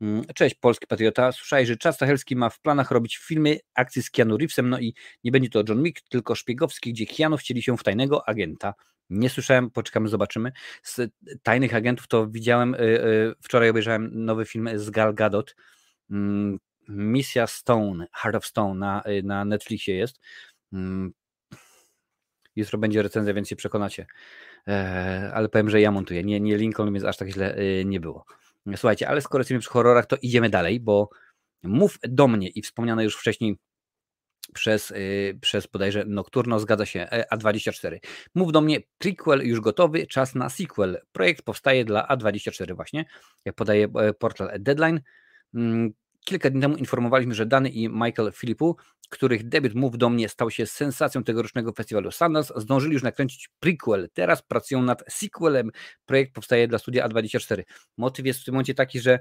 Mm, cześć, polski patriota. Słyszałeś, że Czas Stachelski ma w planach robić filmy akcji z Keanu Reevesem, no i nie będzie to John Wick, tylko szpiegowski, gdzie Keanu wcieli się w tajnego agenta. Nie słyszałem, poczekamy, zobaczymy. Z tajnych agentów to widziałem, y, y, wczoraj obejrzałem nowy film z Gal Gadot, mm, Misja Stone, Heart of Stone na, na Netflixie jest. Mm. Jutro będzie recenzja, więc się przekonacie. E, ale powiem, że ja montuję. Nie, nie Lincoln, więc aż tak źle nie było. Słuchajcie, ale skoro jesteśmy przy horrorach, to idziemy dalej, bo Mów do mnie i wspomniane już wcześniej przez, yy, przez bodajże Nocturno, zgadza się, e, A24. Mów do mnie, prequel już gotowy, czas na sequel. Projekt powstaje dla A24 właśnie, jak podaje portal Deadline. Mm, kilka dni temu informowaliśmy, że Dany i Michael Filipu, których debiut Mów do mnie stał się sensacją tegorocznego festiwalu Sundance, zdążyli już nakręcić prequel. Teraz pracują nad sequelem. Projekt powstaje dla studia A24. Motyw jest w tym momencie taki, że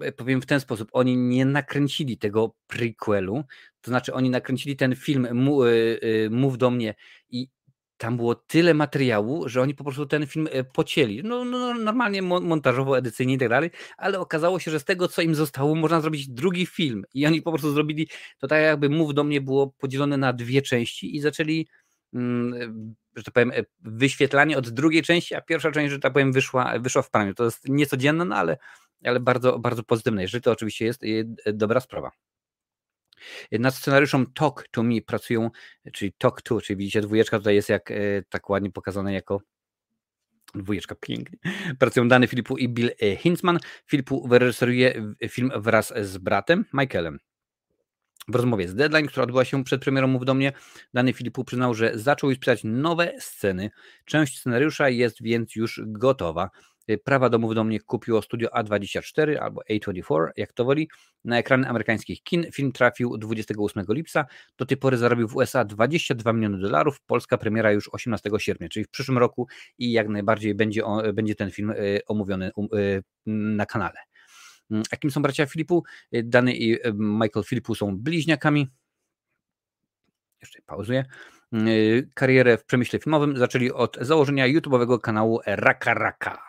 E, powiem w ten sposób, oni nie nakręcili tego prequelu, to znaczy oni nakręcili ten film e, e, Mów do mnie i tam było tyle materiału, że oni po prostu ten film pocięli. No, no, no normalnie montażowo, edycyjnie i tak dalej, ale okazało się, że z tego, co im zostało, można zrobić drugi film. I oni po prostu zrobili, to tak jakby Mów do mnie było podzielone na dwie części i zaczęli, mm, że tak powiem, wyświetlanie od drugiej części, a pierwsza część, że tak powiem, wyszła, wyszła w praniu. To jest niecodzienne, no ale ale bardzo, bardzo pozytywne, jeżeli to oczywiście jest e, dobra sprawa. Nad scenariuszem Talk to Me pracują, czyli Talk to, czyli widzicie, dwójeczka tutaj jest jak e, tak ładnie pokazane jako dwójeczka, pięknie. Pracują Dany Filipu i Bill e, Hintzman. Filipu wyreżyseruje film wraz z bratem Michaelem. W rozmowie z Deadline, która odbyła się przed premierą Mów do mnie, Dany Filipu przyznał, że zaczął już pisać nowe sceny. Część scenariusza jest więc już gotowa. Y, prawa do mnie kupiło studio A24 albo A24, jak to woli, na ekrany amerykańskich kin. Film trafił 28 lipca. Do tej pory zarobił w USA 22 miliony dolarów. Polska premiera już 18 sierpnia, czyli w przyszłym roku i jak najbardziej będzie, będzie ten film y, omówiony um, y, na kanale. Mm, a kim są bracia Filipu? Dany i Michael Filipu są bliźniakami. Jeszcze pauzuję. Karierę w przemyśle filmowym zaczęli od założenia YouTube'owego kanału Raka Raka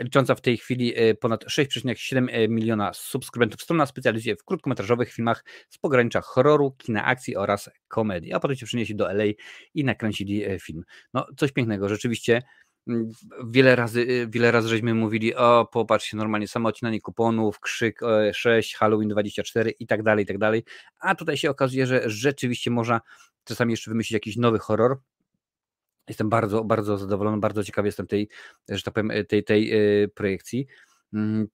licząca w tej chwili e, ponad 6,7 e, miliona subskrybentów. Strona specjalizuje w krótkometrażowych filmach z pogranicza horroru, kina akcji oraz komedii, a potem się przenieśli do LA i nakręcili e, film. No coś pięknego, rzeczywiście mm, wiele razy, wiele razy żeśmy mówili, o popatrzcie, normalnie samo odcinanie kuponów, krzyk 6, Halloween 24 i tak dalej, i tak dalej, a tutaj się okazuje, że rzeczywiście można czasami jeszcze wymyślić jakiś nowy horror, Jestem bardzo, bardzo zadowolony, bardzo ciekawy jestem tej, że tak powiem, tej, tej e, projekcji. Mm,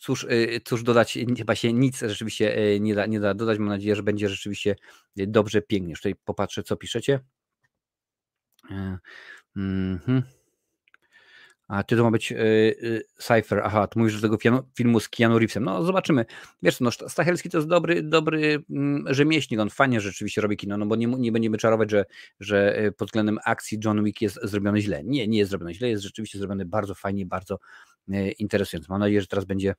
cóż, e, cóż dodać, chyba się nic rzeczywiście e, nie da, nie da dodać. Mam nadzieję, że będzie rzeczywiście dobrze, pięknie. Już tutaj popatrzę, co piszecie. Mhm. A ty to ma być yy, Cypher. Aha, tu mówisz do tego filmu z Keanu Reevesem. No zobaczymy. Wiesz no Stachelski to jest dobry, dobry mm, rzemieślnik. On fajnie rzeczywiście robi kino, no bo nie, nie będziemy czarować, że, że y, pod względem akcji John Wick jest zrobiony źle. Nie, nie jest zrobiony źle, jest rzeczywiście zrobiony bardzo fajnie, bardzo yy, interesująco. Mam nadzieję, że teraz będzie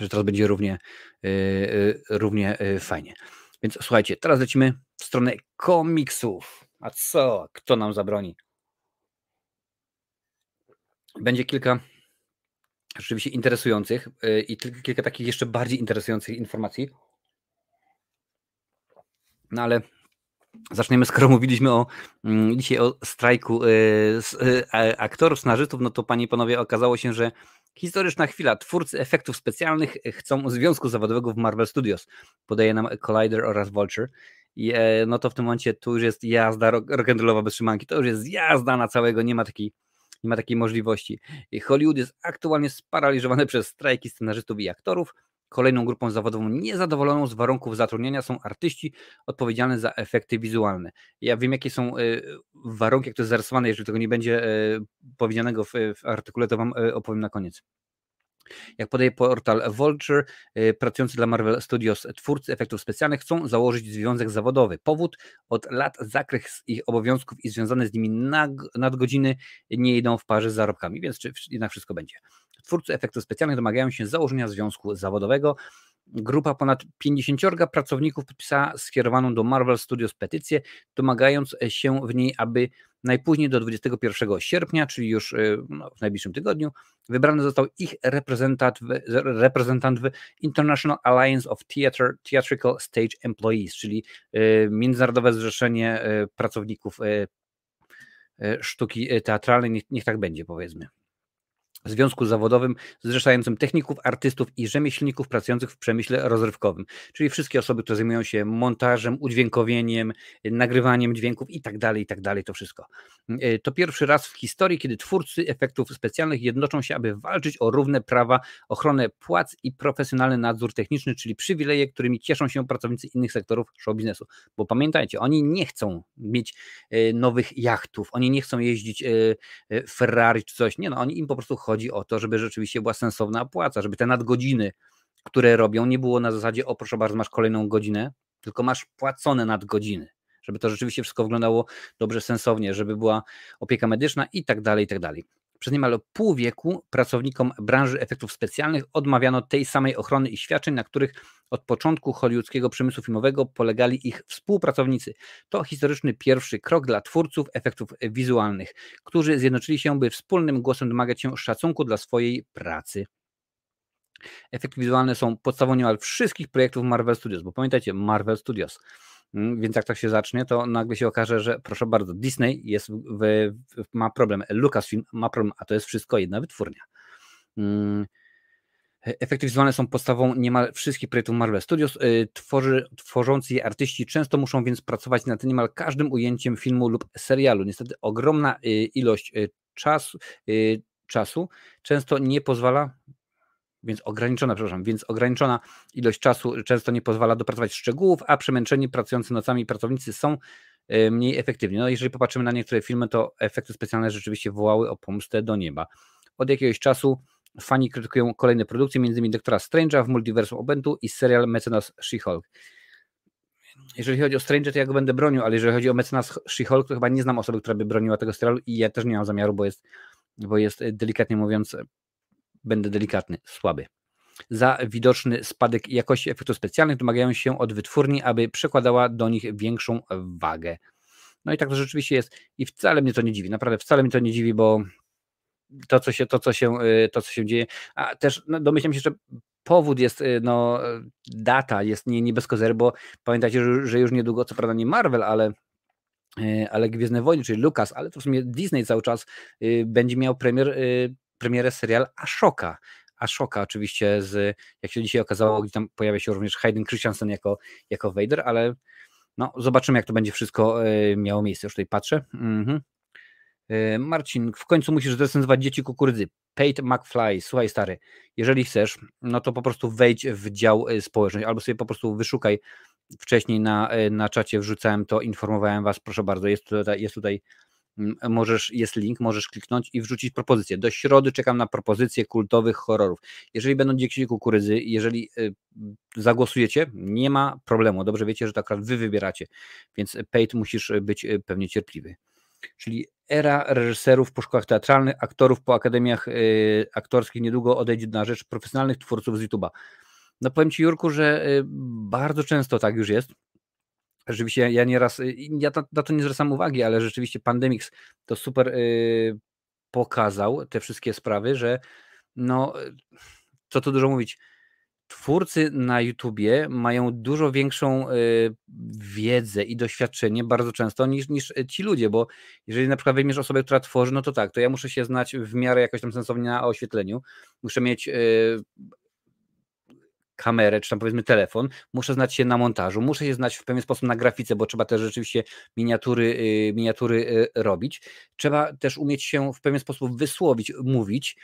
że teraz będzie równie, yy, równie fajnie. Więc słuchajcie, teraz lecimy w stronę komiksów. A co? Kto nam zabroni? Będzie kilka rzeczywiście interesujących y, i kilka takich jeszcze bardziej interesujących informacji. No ale zaczniemy, skoro mówiliśmy o, mm, dzisiaj o strajku y, y, aktorów, scenarzystów, no to panie i panowie, okazało się, że historyczna chwila. Twórcy efektów specjalnych chcą związku zawodowego w Marvel Studios. Podaje nam Collider oraz Vulture. I e, no to w tym momencie tu już jest jazda rock'n'rollowa bez trzymanki. To już jest jazda na całego, nie ma takiej nie ma takiej możliwości. Hollywood jest aktualnie sparaliżowany przez strajki scenarzystów i aktorów. Kolejną grupą zawodową niezadowoloną z warunków zatrudnienia są artyści odpowiedzialni za efekty wizualne. Ja wiem, jakie są e, warunki, jak to jest zarysowane. Jeżeli tego nie będzie e, powiedzianego w, w artykule, to Wam e, opowiem na koniec. Jak podaje portal Vulture, y, pracujący dla Marvel Studios twórcy efektów specjalnych chcą założyć związek zawodowy. Powód od lat zakres ich obowiązków i związane z nimi nadgodziny nie idą w parze z zarobkami, więc jednak wszystko będzie. Twórcy efektów specjalnych domagają się założenia związku zawodowego. Grupa ponad 50 pracowników podpisała skierowaną do Marvel Studios petycję, domagając się w niej, aby najpóźniej do 21 sierpnia, czyli już y, no, w najbliższym tygodniu, wybrany został ich reprezentant w, reprezentant w International Alliance of Theater, Theatrical Stage Employees, czyli y, Międzynarodowe Zrzeszenie y, Pracowników Sztuki Teatralnej. Niech, niech tak będzie, powiedzmy. Związku zawodowym zrzeszającym techników, artystów i rzemieślników pracujących w przemyśle rozrywkowym, czyli wszystkie osoby, które zajmują się montażem, udźwiękowieniem, nagrywaniem dźwięków i tak dalej, i tak dalej, to wszystko. E, to pierwszy raz w historii, kiedy twórcy efektów specjalnych jednoczą się, aby walczyć o równe prawa, ochronę płac i profesjonalny nadzór techniczny, czyli przywileje, którymi cieszą się pracownicy innych sektorów show biznesu. Bo pamiętajcie, oni nie chcą mieć e, nowych jachtów, oni nie chcą jeździć e, Ferrari czy coś, nie no, oni im po prostu chodzi o to, żeby rzeczywiście była sensowna płaca, żeby te nadgodziny, które robią, nie było na zasadzie, o proszę bardzo, masz kolejną godzinę, tylko masz płacone nadgodziny, żeby to rzeczywiście wszystko wyglądało dobrze, sensownie, żeby była opieka medyczna i tak dalej, i tak dalej. Przez niemal pół wieku pracownikom branży efektów specjalnych odmawiano tej samej ochrony i świadczeń, na których od początku hollywoodzkiego przemysłu filmowego polegali ich współpracownicy. To historyczny pierwszy krok dla twórców efektów wizualnych, którzy zjednoczyli się, by wspólnym głosem domagać się szacunku dla swojej pracy. Efekty wizualne są podstawą niemal wszystkich projektów Marvel Studios, bo pamiętajcie, Marvel Studios więc jak tak się zacznie, to nagle się okaże, że proszę bardzo, Disney jest w, ma problem, Lucasfilm ma problem, a to jest wszystko jedna wytwórnia. Mm, efekty wizualne są podstawą niemal wszystkich projektów Marvel Studios. Y, tworzy, tworzący je artyści często muszą więc pracować nad niemal każdym ujęciem filmu lub serialu. Niestety ogromna y, ilość y, czasu, czasu często nie pozwala więc ograniczona, przepraszam, więc ograniczona ilość czasu często nie pozwala dopracować szczegółów, a przemęczeni pracujący nocami pracownicy są e, mniej efektywni. No jeżeli popatrzymy na niektóre filmy, to efekty specjalne rzeczywiście wołały o pomstę do nieba. Od jakiegoś czasu fani krytykują kolejne produkcje, m.in. Doktora Strange'a w Multiversum Obentu i serial Mecenas She-Hulk. Jeżeli chodzi o Strange, to ja go będę bronił, ale jeżeli chodzi o Mecenas She-Hulk, to chyba nie znam osoby, która by broniła tego serialu i ja też nie mam zamiaru, bo jest, bo jest delikatnie mówiąc będę delikatny, słaby. Za widoczny spadek jakości efektów specjalnych domagają się od wytwórni, aby przekładała do nich większą wagę. No i tak to rzeczywiście jest i wcale mnie to nie dziwi, naprawdę wcale mnie to nie dziwi, bo to, co się, to, co się, y, to, co się dzieje, a też no, domyślam się, że powód jest, y, no, data jest nie, nie bez kozery, bo pamiętajcie, że, że już niedługo, co prawda nie Marvel, ale y, ale Gwiezdne Wojny, czyli Lucas, ale to w sumie Disney cały czas będzie miał premier premierę serial Ashoka. Ashoka oczywiście, z, jak się dzisiaj okazało, gdzie tam pojawia się również Hayden Christensen jako, jako Vader, ale no, zobaczymy, jak to będzie wszystko e, miało miejsce. Już tutaj patrzę. Mhm. E, Marcin, w końcu musisz zrecenzować Dzieci Kukurydzy. Pate McFly, słuchaj stary, jeżeli chcesz, no to po prostu wejdź w dział e, społeczność, albo sobie po prostu wyszukaj wcześniej na, na czacie, wrzucałem to, informowałem was, proszę bardzo, jest tutaj, jest tutaj możesz, jest link, możesz kliknąć i wrzucić propozycję. Do środy czekam na propozycje kultowych horrorów. Jeżeli będą dzieci kukurydzy, jeżeli y, zagłosujecie, nie ma problemu. Dobrze wiecie, że to akurat wy wybieracie, więc Pate musisz być y, pewnie cierpliwy. Czyli era reżyserów po szkołach teatralnych, aktorów po akademiach y, aktorskich niedługo odejdzie na rzecz profesjonalnych twórców z YouTube'a. No powiem Ci Jurku, że bardzo często tak już jest Rzeczywiście ja nieraz, y, ja na to nie zwracam uwagi, ale rzeczywiście Pandemix to super y, pokazał te wszystkie sprawy, że no, co tu dużo mówić, twórcy na YouTubie mają dużo większą y, wiedzę i doświadczenie bardzo często niż, niż ci ludzie, bo jeżeli na przykład weźmiesz osobę, która tworzy, no to tak, to ja muszę się znać w miarę jakoś tam sensownie na oświetleniu, muszę mieć kamerę, czy tam powiedzmy telefon, muszę znać się na montażu, muszę się znać w pewien sposób na grafice, bo trzeba też rzeczywiście miniatury, y, miniatury y, robić. Trzeba też umieć się w pewien sposób wysłowić, mówić,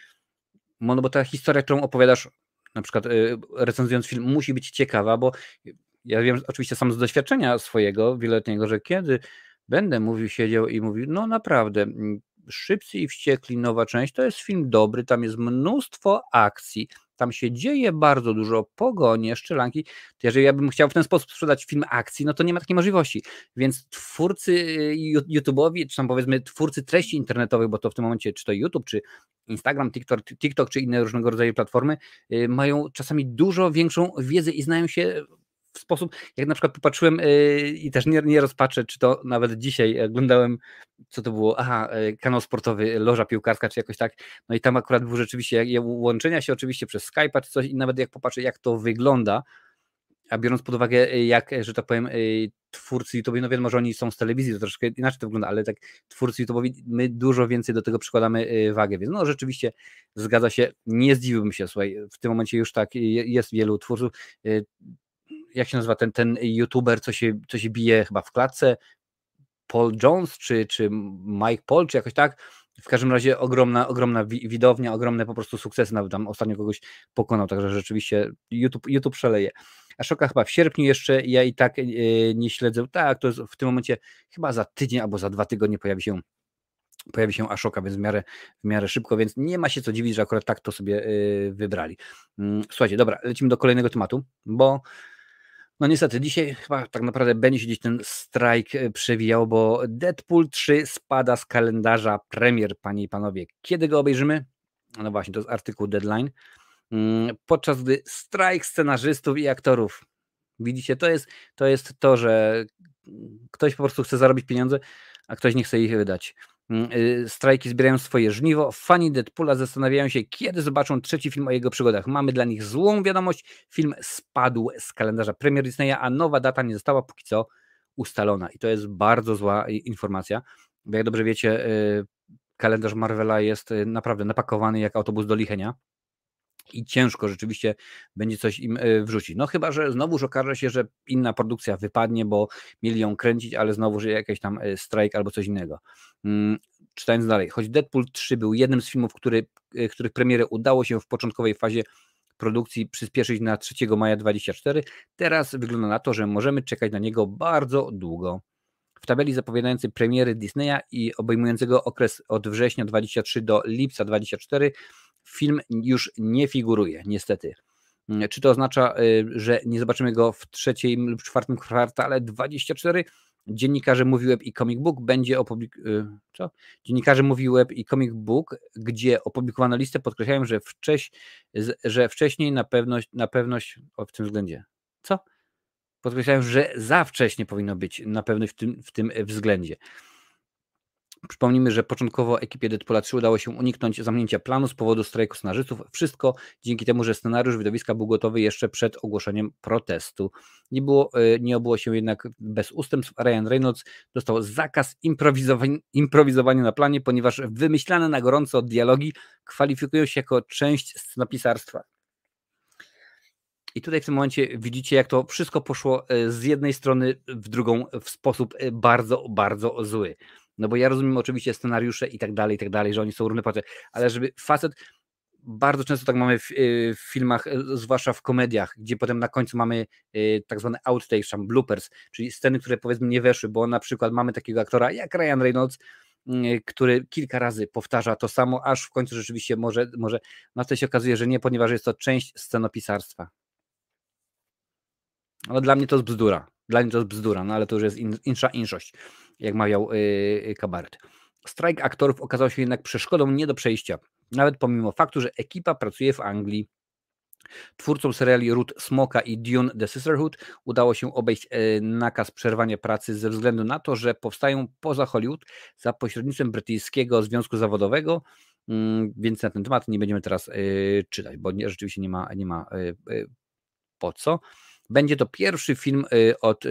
no bo ta historia, którą opowiadasz, na przykład y, recenzując film, musi być ciekawa, bo ja wiem oczywiście sam z doświadczenia swojego wieloletniego, że kiedy będę mówił, siedział i mówił, no naprawdę, mm, Szybcy i Wściekli, nowa część, to jest film dobry, tam jest mnóstwo akcji, tam się dzieje bardzo dużo, pogonie, szczelanki. To jeżeli ja bym chciał w ten sposób sprzedać film akcji, no to nie ma takiej możliwości. Więc twórcy y, YouTube'owi, czy tam powiedzmy twórcy treści internetowych, bo to w tym momencie czy to YouTube, czy Instagram, TikTok, TikTok czy inne różnego rodzaju platformy, y, mają czasami dużo większą wiedzę i znają się w sposób, jak na przykład popatrzyłem yy, i też nie, nie rozpaczę, czy to nawet dzisiaj oglądałem, co to było, aha, yy, kanał sportowy, loża piłkarska, czy jakoś tak, no i tam akurat był rzeczywiście łączenia się oczywiście przez Skype'a czy coś i nawet jak popatrzę, jak to wygląda, a biorąc pod uwagę, jak, że tak powiem, twórcy YouTube, no wiadomo, że oni są z telewizji, to troszkę inaczej to wygląda, ale tak twórcy YouTube, my dużo więcej do tego przykładamy wagę, więc no rzeczywiście zgadza się, nie zdziwiłbym się, słuchaj, w tym momencie już tak jest wielu twórców, jak się nazywa ten, ten youtuber, co się, co się bije chyba w klatce, Paul Jones, czy, czy Mike Paul, czy jakoś tak, w każdym razie ogromna, ogromna widownia, ogromne po prostu sukcesy, nawet tam ostatnio kogoś pokonał, także rzeczywiście YouTube, YouTube szaleje. Ashoka chyba w sierpniu jeszcze, ja i tak yy, nie śledzę, tak, to jest w tym momencie chyba za tydzień albo za dwa tygodnie pojawi się pojawi się Ashoka, więc w miarę, w miarę szybko, więc nie ma się co dziwić, że akurat tak to sobie yy, wybrali. Yy, słuchajcie, dobra, lecimy do kolejnego tematu, bo no niestety, dzisiaj chyba tak naprawdę będzie się gdzieś ten strajk e, przewijał, bo Deadpool 3 spada z kalendarza premier, panie i panowie. Kiedy go obejrzymy? No właśnie, to jest artykuł Deadline. Mm, podczas gdy strajk scenarzystów i aktorów. Widzicie, to jest, to jest to, że ktoś po prostu chce zarobić pieniądze, a ktoś nie chce ich wydać. Mm, y, strajki zbierają swoje żniwo. Fani Deadpoola zastanawiają się, kiedy zobaczą trzeci film o jego przygodach. Mamy dla nich złą wiadomość. Film spadł z kalendarza premier Disneya, a nowa data nie została póki co ustalona. I to jest bardzo zła informacja. Bo jak dobrze wiecie, y, kalendarz Marvela jest y, naprawdę napakowany jak autobus do lichenia i ciężko rzeczywiście będzie coś im e, wrzucić. No chyba, że znowuż okaże się, że inna produkcja wypadnie, bo mieli ją kręcić, ale znowu, że jakiś tam e, strajk albo coś innego. Mm, czytając dalej, choć Deadpool 3 był jednym z filmów, który, e, których premierę udało się w początkowej fazie produkcji przyspieszyć na 3 maja 24, teraz wygląda na to, że możemy czekać na niego bardzo długo. W tabeli zapowiadającej premiery Disneya i obejmującego okres od września 23 do lipca 24 film już nie figuruje, niestety. Mm, czy to oznacza, y, że nie zobaczymy go w trzecim lub czwartym kwartale 24? Dziennikarze Mówi Web i Comic Book będzie opublik... Y, co? Dziennikarze Mówi Web i Comic Book, gdzie opublikowano listę, podkreślają, że, wcześ... że wcześniej na pewność, na pewność o, w tym względzie. Co? Podkreślają, że za wcześnie powinno być na pewność w tym, w tym względzie. Przypomnijmy, że początkowo ekipie Deadpoola 3 udało się uniknąć zamknięcia planu z powodu strajku scenarzystów. Wszystko dzięki temu, że scenariusz widowiska był gotowy jeszcze przed ogłoszeniem protestu. Nie, było, e, nie obyło się jednak bez ustępstw. Ryan Reynolds dostał zakaz improwizowania, improwizowania na planie, ponieważ wymyślane na gorąco dialogi kwalifikują się jako część scenopisarstwa. I tutaj w tym momencie widzicie, jak to wszystko poszło e, z jednej strony w drugą w sposób e, bardzo, bardzo zły. No bo ja rozumiem oczywiście scenariusze i tak dalej, i tak dalej, że oni są równe płace, ale żeby facet bardzo często tak mamy w, y, w, filmach, y, zwłaszcza w komediach, gdzie potem na końcu mamy y, tak zwane outtakes, tam bloopers, czyli sceny, które powiedzmy nie weszły, bo na przykład mamy takiego aktora jak Ryan Reynolds, który kilka razy powtarza to samo, aż w końcu rzeczywiście może, może no to się okazuje, że nie, ponieważ jest to część scenopisarstwa. Ale dla mnie to jest bzdura. Dla mnie to jest bzdura, no ale to już jest in, insza inszość jak mawiał yy, kabaret. Strajk aktorów okazał się jednak przeszkodą nie do przejścia, nawet pomimo faktu, że ekipa pracuje w Anglii. Twórcom seriali Root Smoka i Dune The Sisterhood udało się obejść y, nakaz przerwania pracy ze względu na to, że powstają poza Hollywood za pośrednictwem brytyjskiego związku zawodowego, mm, więc na ten temat nie będziemy teraz y, czytać, bo rzeczywiście nie ma, nie ma y, po co. Będzie to pierwszy film od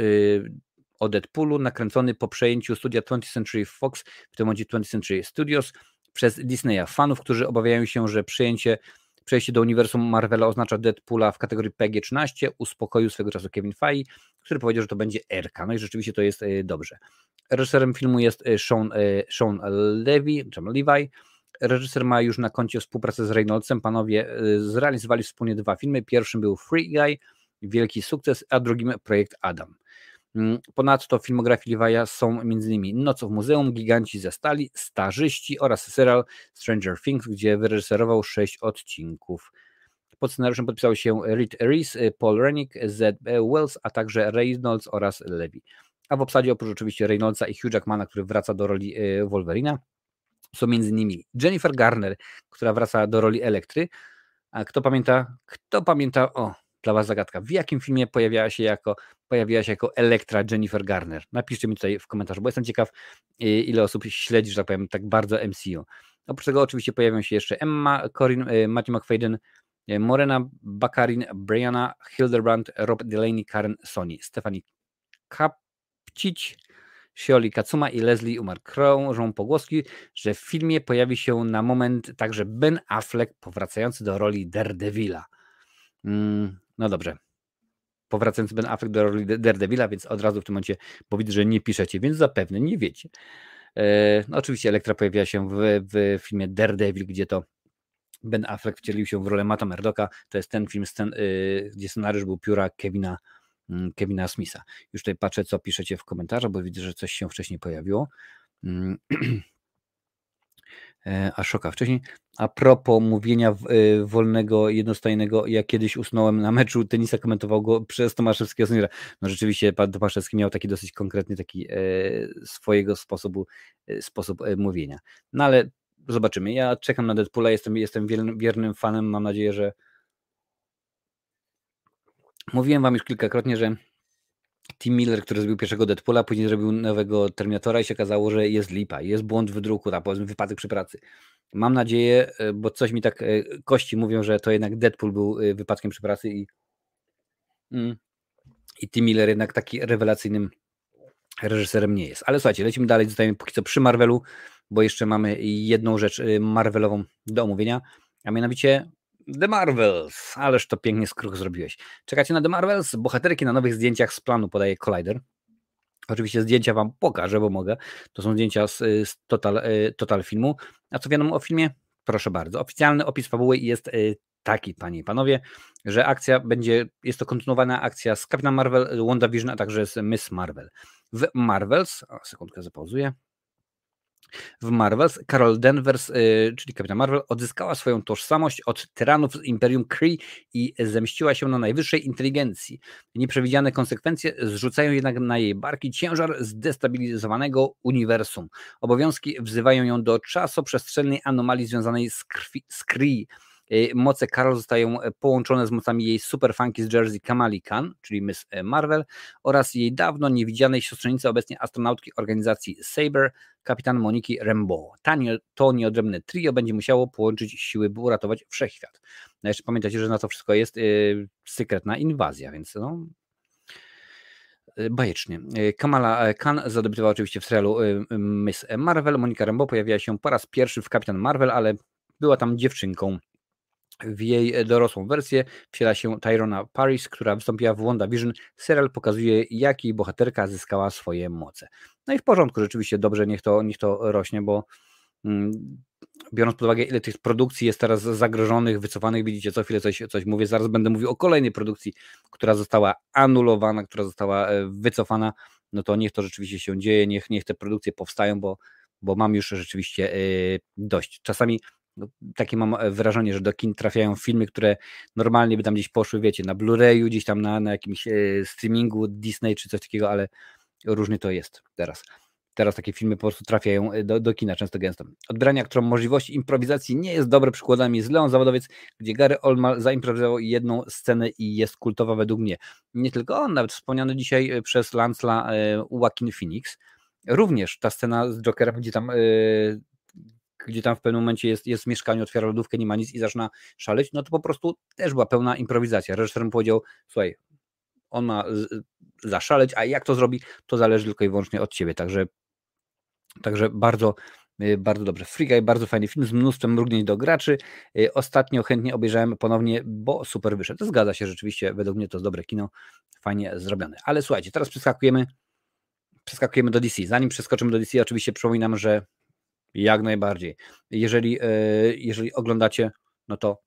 o Deadpoolu, nakręcony po przejęciu studia 20th Century Fox, w tym momencie 20th Century Studios, przez Disneya. Fanów, którzy obawiają się, że przejęcie, przejście do uniwersum Marvela oznacza Deadpoola w kategorii PG-13, uspokoił swego czasu Kevin Feige, który powiedział, że to będzie RK. No i rzeczywiście to jest e, dobrze. Reżyserem filmu jest e, Sean, e, Sean Levy, Levi. Reżyser ma już na koncie współpracę z Reynoldsem. Panowie zrealizowali wspólnie dwa filmy. Pierwszym był Free Guy, wielki sukces, a drugim projekt Adam. Mm, ponadto w filmografii Levi'a są m.in. Noc w Muzeum, Giganci ze Stali, Starzyści oraz serial Stranger Things, gdzie wyreżyserował sześć odcinków. Pod scenariuszem podpisał się Reed Rees, Paul Rennick, Z. Wells, a także Reynolds oraz Levy. A w obsadzie oprócz oczywiście Reynoldsa i Hugh Jackmana, który wraca do roli e, Wolverina, są m.in. Jennifer Garner, która wraca do roli Elektry. A kto pamięta? Kto pamięta? O, dla Was zagadka. W jakim filmie pojawiała się jako, pojawiła się jako Elektra Jennifer Garner? Napiszcie mi tutaj w komentarzu, bo jestem ciekaw, ile osób śledzi, że tak powiem, tak bardzo MCU. Oprócz tego oczywiście pojawią się jeszcze Emma, Corin, y, Matthew McFadden, Morena Bakarin, Brianna Hildebrand, Rob Delaney, Karen Sony, Stefani Kapcić, Shioli Katsuma i Leslie Umar krążą pogłoski, że w filmie pojawi się na moment także Ben Affleck powracający do roli Daredevila. Mm, no dobrze. Powracający Ben Affleck do roli Daredevila, więc od razu w tym momencie, bo widzę, że nie piszecie, więc zapewne nie wiecie. E, no oczywiście Elektra pojawiła się w, w filmie Daredevil, gdzie to Ben Affleck wcielił się w rolę Mata Murdoka. To jest ten film, ten, y, gdzie scenariusz był pióra Kevina, mm, Kevina Smitha. Już tutaj patrzę, co piszecie w komentarzach, bo widzę, że coś się wcześniej pojawiło. Mm. E, a szoka wcześniej. A propos mówienia y, wolnego, jednostajnego, ja kiedyś usnąłem na meczu tenisa, komentował go przez Tomaszewskiego seniora. No rzeczywiście pan Tomaszewski miał taki dosyć konkretny, taki e, swojego sposobu, e, sposób mówienia. No ale zobaczymy. Ja czekam na Deadpoola, jestem, jestem wiernym fanem, mam nadzieję, że mówiłem wam już kilkakrotnie, że Tim Miller, który zrobił pierwszego Deadpoola, później zrobił nowego Terminatora i się okazało, że jest lipa, jest błąd w wydruku, tam powiedzmy wypadek przy pracy. Mam nadzieję, e, bo coś mi tak e, kości mówią, że to jednak Deadpool był e, wypadkiem przy pracy i, mm, i Tim Miller jednak taki rewelacyjnym reżyserem nie jest. Ale słuchajcie, lecimy dalej, zostajemy póki co przy Marvelu, bo jeszcze mamy jedną rzecz Marvelową do omówienia, a mianowicie The Marvels, ależ to pięknie skruch zrobiłeś. Czekacie na The Marvels? Bohaterki na nowych zdjęciach z planu podaje Collider. Oczywiście zdjęcia Wam pokażę, bo mogę. To są zdjęcia z, z total, y, total filmu. A co wiadomo o filmie? Proszę bardzo. Oficjalny opis fabuły jest y, taki, panie i panowie, że akcja będzie, jest to kontynuowana akcja z Captain Marvel, WandaVision, a także z Miss Marvel. W Marvels, o, sekundkę zapauzuję, w Marvels Carol Danvers, y, czyli Kapitan Marvel, odzyskała swoją tożsamość od tyranów z Imperium Kree i zemściła się na najwyższej inteligencji. Nieprzewidziane konsekwencje zrzucają jednak na jej barki ciężar zdestabilizowanego uniwersum. Obowiązki wzywają ją do czasoprzestrzennej anomalii związanej z, krwi, z Kree, moce Carol zostają e, połączone z mocami jej superfanki z Jersey Kamali Khan, czyli Miss e, Marvel, oraz jej dawno niewidzianej siostrzenicy, obecnie astronautki organizacji Saber, kapitan Moniki Rambeau. To nieodrębne trio będzie musiało połączyć siły, by uratować wszechświat. No jeszcze pamiętajcie, że na to wszystko jest yy, sekretna inwazja, więc no, bajecznie. Kamala Khan zadebiutowała oczywiście w serialu Miss Marvel. Monika Rambeau pojawiła się po raz pierwszy w Kapitan Marvel, ale była tam dziewczynką w jej e, dorosłą wersję wciela się Tyrona Paris, która wystąpiła w WandaVision. Serial pokazuje, jak jej bohaterka zyskała swoje moce. No i w porządku, rzeczywiście dobrze, niech to, niech to rośnie, bo mm, biorąc pod uwagę, ile tych produkcji jest teraz zagrożonych, wycofanych, widzicie, co chwilę coś, coś mówię, zaraz będę mówił o kolejnej produkcji, która została anulowana, która została e, wycofana, no to niech to rzeczywiście się dzieje, niech, niech te produkcje powstają, bo, bo mam już rzeczywiście e, dość. Czasami no, takie mam e, wrażenie, że do kin trafiają filmy, które normalnie by tam gdzieś poszły, wiecie, na Blu-rayu, gdzieś tam na, na jakimś e, streamingu Disney czy coś takiego, ale różnie to jest teraz. Teraz takie filmy po prostu trafiają e, do, do kina często gęsto. Odbrania, którą możliwość improwizacji nie jest dobre, przykładem jest Leon Zawodowiec, gdzie Gary Oldman zaimprowizował jedną scenę i jest kultowa według mnie. Nie tylko on, nawet wspomniany dzisiaj przez Lancela Joaquin Phoenix, również ta scena z Jokerem, gdzie tam gdzie tam w pewnym momencie jest, jest w mieszkaniu, otwiera lodówkę, nie ma nic i zaczyna szaleć, no to po prostu też była pełna improwizacja. Reżyser mu powiedział, słuchaj, on ma zaszaleć, a jak to zrobi, to zależy tylko i wyłącznie od ciebie. Także, także bardzo, y, bardzo dobrze. Free Guy, bardzo fajny film z mnóstwem mrugnięć do graczy. Y, ostatnio chętnie obejrzałem ponownie, bo super wyszedł. Zgadza się, rzeczywiście, według mnie to jest dobre kino, fajnie zrobione. Ale słuchajcie, teraz przeskakujemy, przeskakujemy do DC. Zanim przeskoczymy do DC, oczywiście przypominam, że jak najbardziej. Jeżeli, e, jeżeli oglądacie, no to,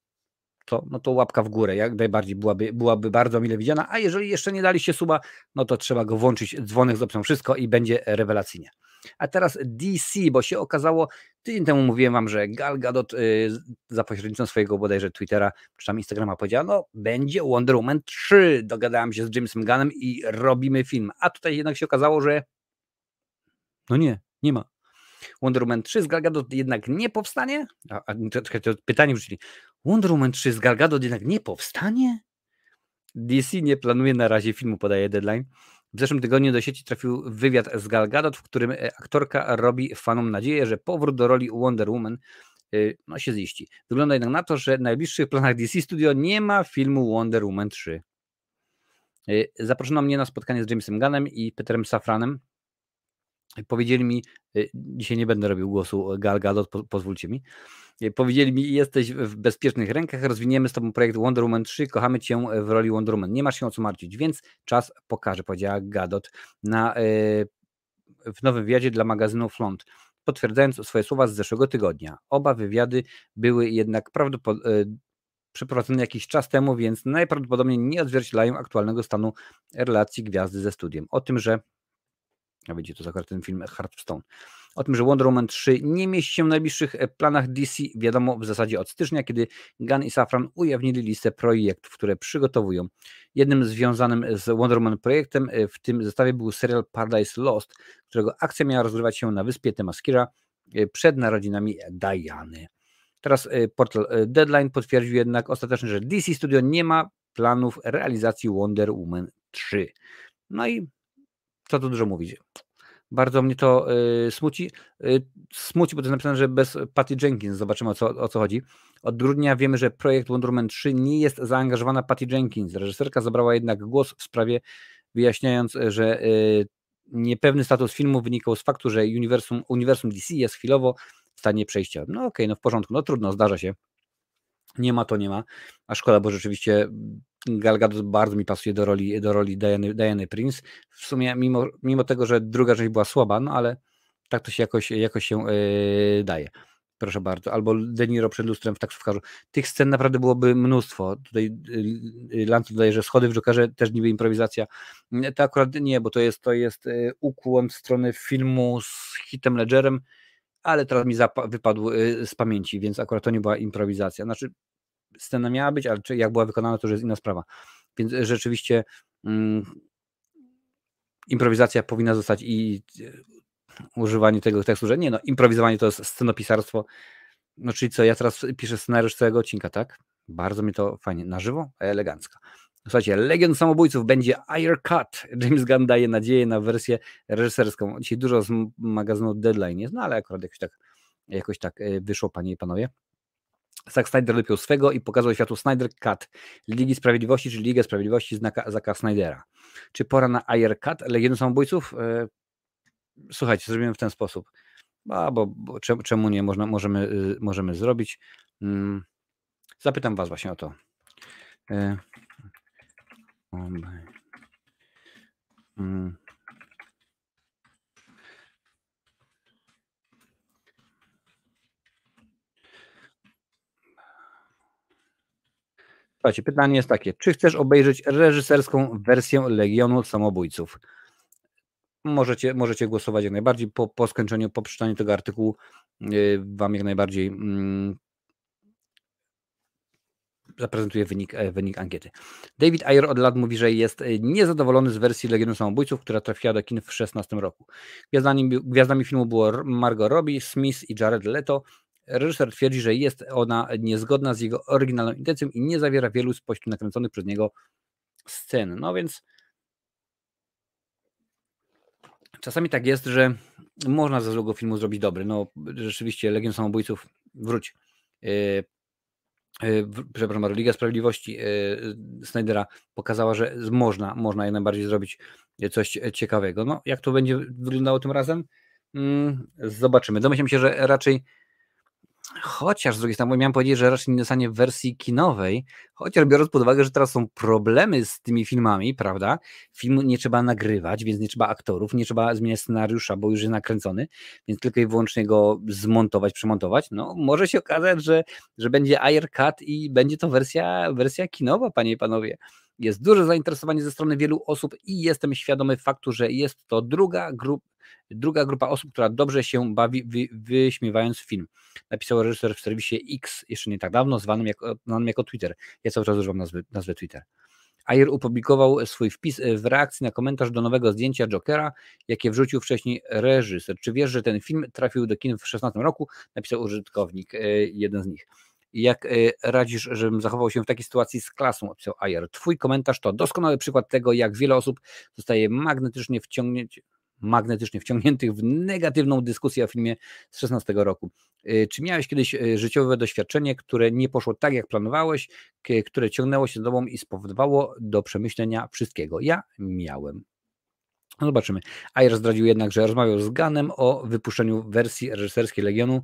to, no to łapka w górę, jak najbardziej byłaby, byłaby bardzo mile widziana, a jeżeli jeszcze nie daliście suba, no to trzeba go włączyć, dzwonek z opcją wszystko i będzie rewelacyjnie. A teraz DC, bo się okazało, tydzień temu mówiłem wam, że Gal Gadot y, za pośrednictwem swojego bodajże Twittera, czy tam Instagrama powiedziała, no będzie Wonder Woman 3, dogadałem się z Jamesem Gunnem i robimy film, a tutaj jednak się okazało, że no nie, nie ma. Wonder Woman 3 z Gal Gadot jednak nie powstanie? A, a czekaj, to pytanie wrzucili. Wonder Woman 3 z Gal Gadot jednak nie powstanie? DC nie planuje na razie filmu, podaje deadline. W zeszłym tygodniu do sieci trafił wywiad z Gal Gadot, w którym e, aktorka robi fanom nadzieję, że powrót do roli Wonder Woman no się ziści. Wygląda jednak na to, że w najbliższych planach DC Studio nie ma filmu Wonder Woman 3. Zaproszono mnie na spotkanie z Jamesem Gunnem i Peterem Safranem. Powiedzieli mi, dzisiaj nie będę robił głosu Gal Gadot, pozwólcie mi, Powiedzieli mi, jesteś w bezpiecznych rękach, rozwiniemy z tobą projekt Wonder Woman 3, kochamy cię w roli Wonder Woman. Nie masz się o co martwić, więc czas pokaże, powiedziała Gadot na, e, w nowym wywiadzie dla magazynu Flont, potwierdzając swoje słowa z zeszłego tygodnia. Oba wywiady były jednak prawdopodobnie przeprowadzone jakiś czas temu, więc najprawdopodobniej nie odzwierciedlają aktualnego stanu relacji gwiazdy ze studiem. O tym, że a wiecie, to akurat ten film Hearthstone. O tym, że Wonder Woman 3 nie mieści się w najbliższych e, planach DC, wiadomo w zasadzie od stycznia, kiedy Gunn i Safran ujawnili listę projektów, które przygotowują. Jednym związanym z Wonder Woman projektem e, w tym zestawie był serial Paradise Lost, którego akcja miała rozgrywać się na wyspie Temaskira e, przed narodzinami Diany. Teraz portal Deadline potwierdził jednak ostatecznie, że DC Studio nie ma planów realizacji Wonder Woman 3. No i co tu dużo mówić. Bardzo mnie to y, smuci. Y, smuci, bo to jest napisane, że bez Patty Jenkins. Zobaczymy o co, o co chodzi. Od grudnia wiemy, że projekt Wonder Woman 3 nie jest zaangażowana Patty Jenkins. Reżyserka zabrała jednak głos w sprawie, wyjaśniając, że y, niepewny status filmu wynikał z faktu, że uniwersum, uniwersum DC jest chwilowo w stanie przejścia. No okej, okay, no w porządku, no trudno, zdarza się. Nie ma to nie ma, a szkoda, bo rzeczywiście Gal Gadot bardzo mi pasuje do roli, do roli Diany, Diany Prince. W sumie mimo, mimo tego, że druga część była słaba, no ale tak to się jakoś, jakoś się yy, daje. Proszę bardzo. Albo De Niro przed lustrem w taksówkarzu. Tych scen naprawdę byłoby mnóstwo. Tutaj yy, Lance dodaje, że schody w Jokerze też niby improwizacja. To akurat nie, bo to jest, to jest yy, ukłon w stronę filmu z hitem Ledgerem, ale teraz mi wypadł z pamięci, więc akurat to nie była improwizacja. Znaczy scena miała być, ale jak była wykonana, to już jest inna sprawa. Więc rzeczywiście mm, improwizacja powinna zostać i e, używanie tego tekstu, że nie no, improwizowanie to jest scenopisarstwo. No czyli co, ja teraz piszę scenariusz całego odcinka, tak? Bardzo mi to fajnie, na żywo, elegancko. Słuchajcie, Legion Samobójców będzie Air Cut. James Gunn daje nadzieję na wersję reżyserską. Dzisiaj dużo z magazynu Deadline jest, no ale akurat jakoś tak, jakoś tak e, wyszło, panie i panowie. Zack Snyder lepił swego i pokazał światu Snyder Cut Ligi Sprawiedliwości, czyli Ligę Sprawiedliwości znaka Zacka Snydera. Czy pora na Air Cut Legionu Samobójców? E, słuchajcie, zrobimy w ten sposób. A, bo, bo czemu nie? Można, możemy, y, możemy zrobić. Mm, zapytam Was właśnie o to. E, mm. Słuchajcie, pytanie jest takie, czy chcesz obejrzeć reżyserską wersję Legionu Samobójców? Możecie, możecie głosować jak najbardziej po, po skończeniu, po przeczytaniu tego artykułu yy, wam jak najbardziej yy, zaprezentuję wynik, e, wynik ankiety. David Ayer od lat mówi, że jest e, niezadowolony z wersji Legionu Samobójców, która trafiła do kin w 2016 roku. Gwiazdami, gwiazdami filmu było Margot Robbie, Smith i Jared Leto. Reżyser twierdzi, że jest ona niezgodna z jego oryginalną intencją i nie zawiera wielu spośród nakręconych przez niego scen. No więc czasami tak jest, że można ze złego filmu zrobić dobry. No rzeczywiście Legion Samobójców wróć. Yy, yy, przepraszam, Liga Sprawiedliwości yy, Snydera pokazała, że można, można jak najbardziej zrobić coś ciekawego. No, jak to będzie wyglądało tym razem? Mm, zobaczymy. Domyślam się, że raczej Chociaż z drugiej strony miałem powiedzieć, że raczej nie dostanie w wersji kinowej, chociaż biorąc pod uwagę, że teraz są problemy z tymi filmami, prawda? Film nie trzeba nagrywać, więc nie trzeba aktorów, nie trzeba zmieniać scenariusza, bo już jest nakręcony, więc tylko i wyłącznie go zmontować, przemontować. No, może się okazać, że, że będzie air cut i będzie to wersja, wersja kinowa, panie i panowie. Jest duże zainteresowanie ze strony wielu osób i jestem świadomy faktu, że jest to druga grupa druga grupa osób, która dobrze się bawi, wy, wyśmiewając film. Napisał reżyser w serwisie X jeszcze nie tak dawno, zwanym jako, zwanym jako Twitter. Ja cały czas używam nazwy, nazwy Twitter. Ayer opublikował swój wpis w reakcji na komentarz do nowego zdjęcia Jokera, jakie wrzucił wcześniej reżyser. Czy wiesz, że ten film trafił do kin w 2016 roku? Napisał użytkownik, e, jeden z nich. Jak e, radzisz, żebym zachował się w takiej sytuacji z klasą? Opisał Ayer. Twój komentarz to doskonały przykład tego, jak wiele osób zostaje magnetycznie wciągnięć, magnetycznie wciągniętych w negatywną dyskusję o filmie z 16 roku. Czy miałeś kiedyś życiowe doświadczenie, które nie poszło tak, jak planowałeś, które ciągnęło się z tobą i spowodowało do przemyślenia wszystkiego? Ja miałem. No zobaczymy. Ayer zdradził jednak, że rozmawiał z Ganem o wypuszczeniu wersji reżyserskiej Legionu.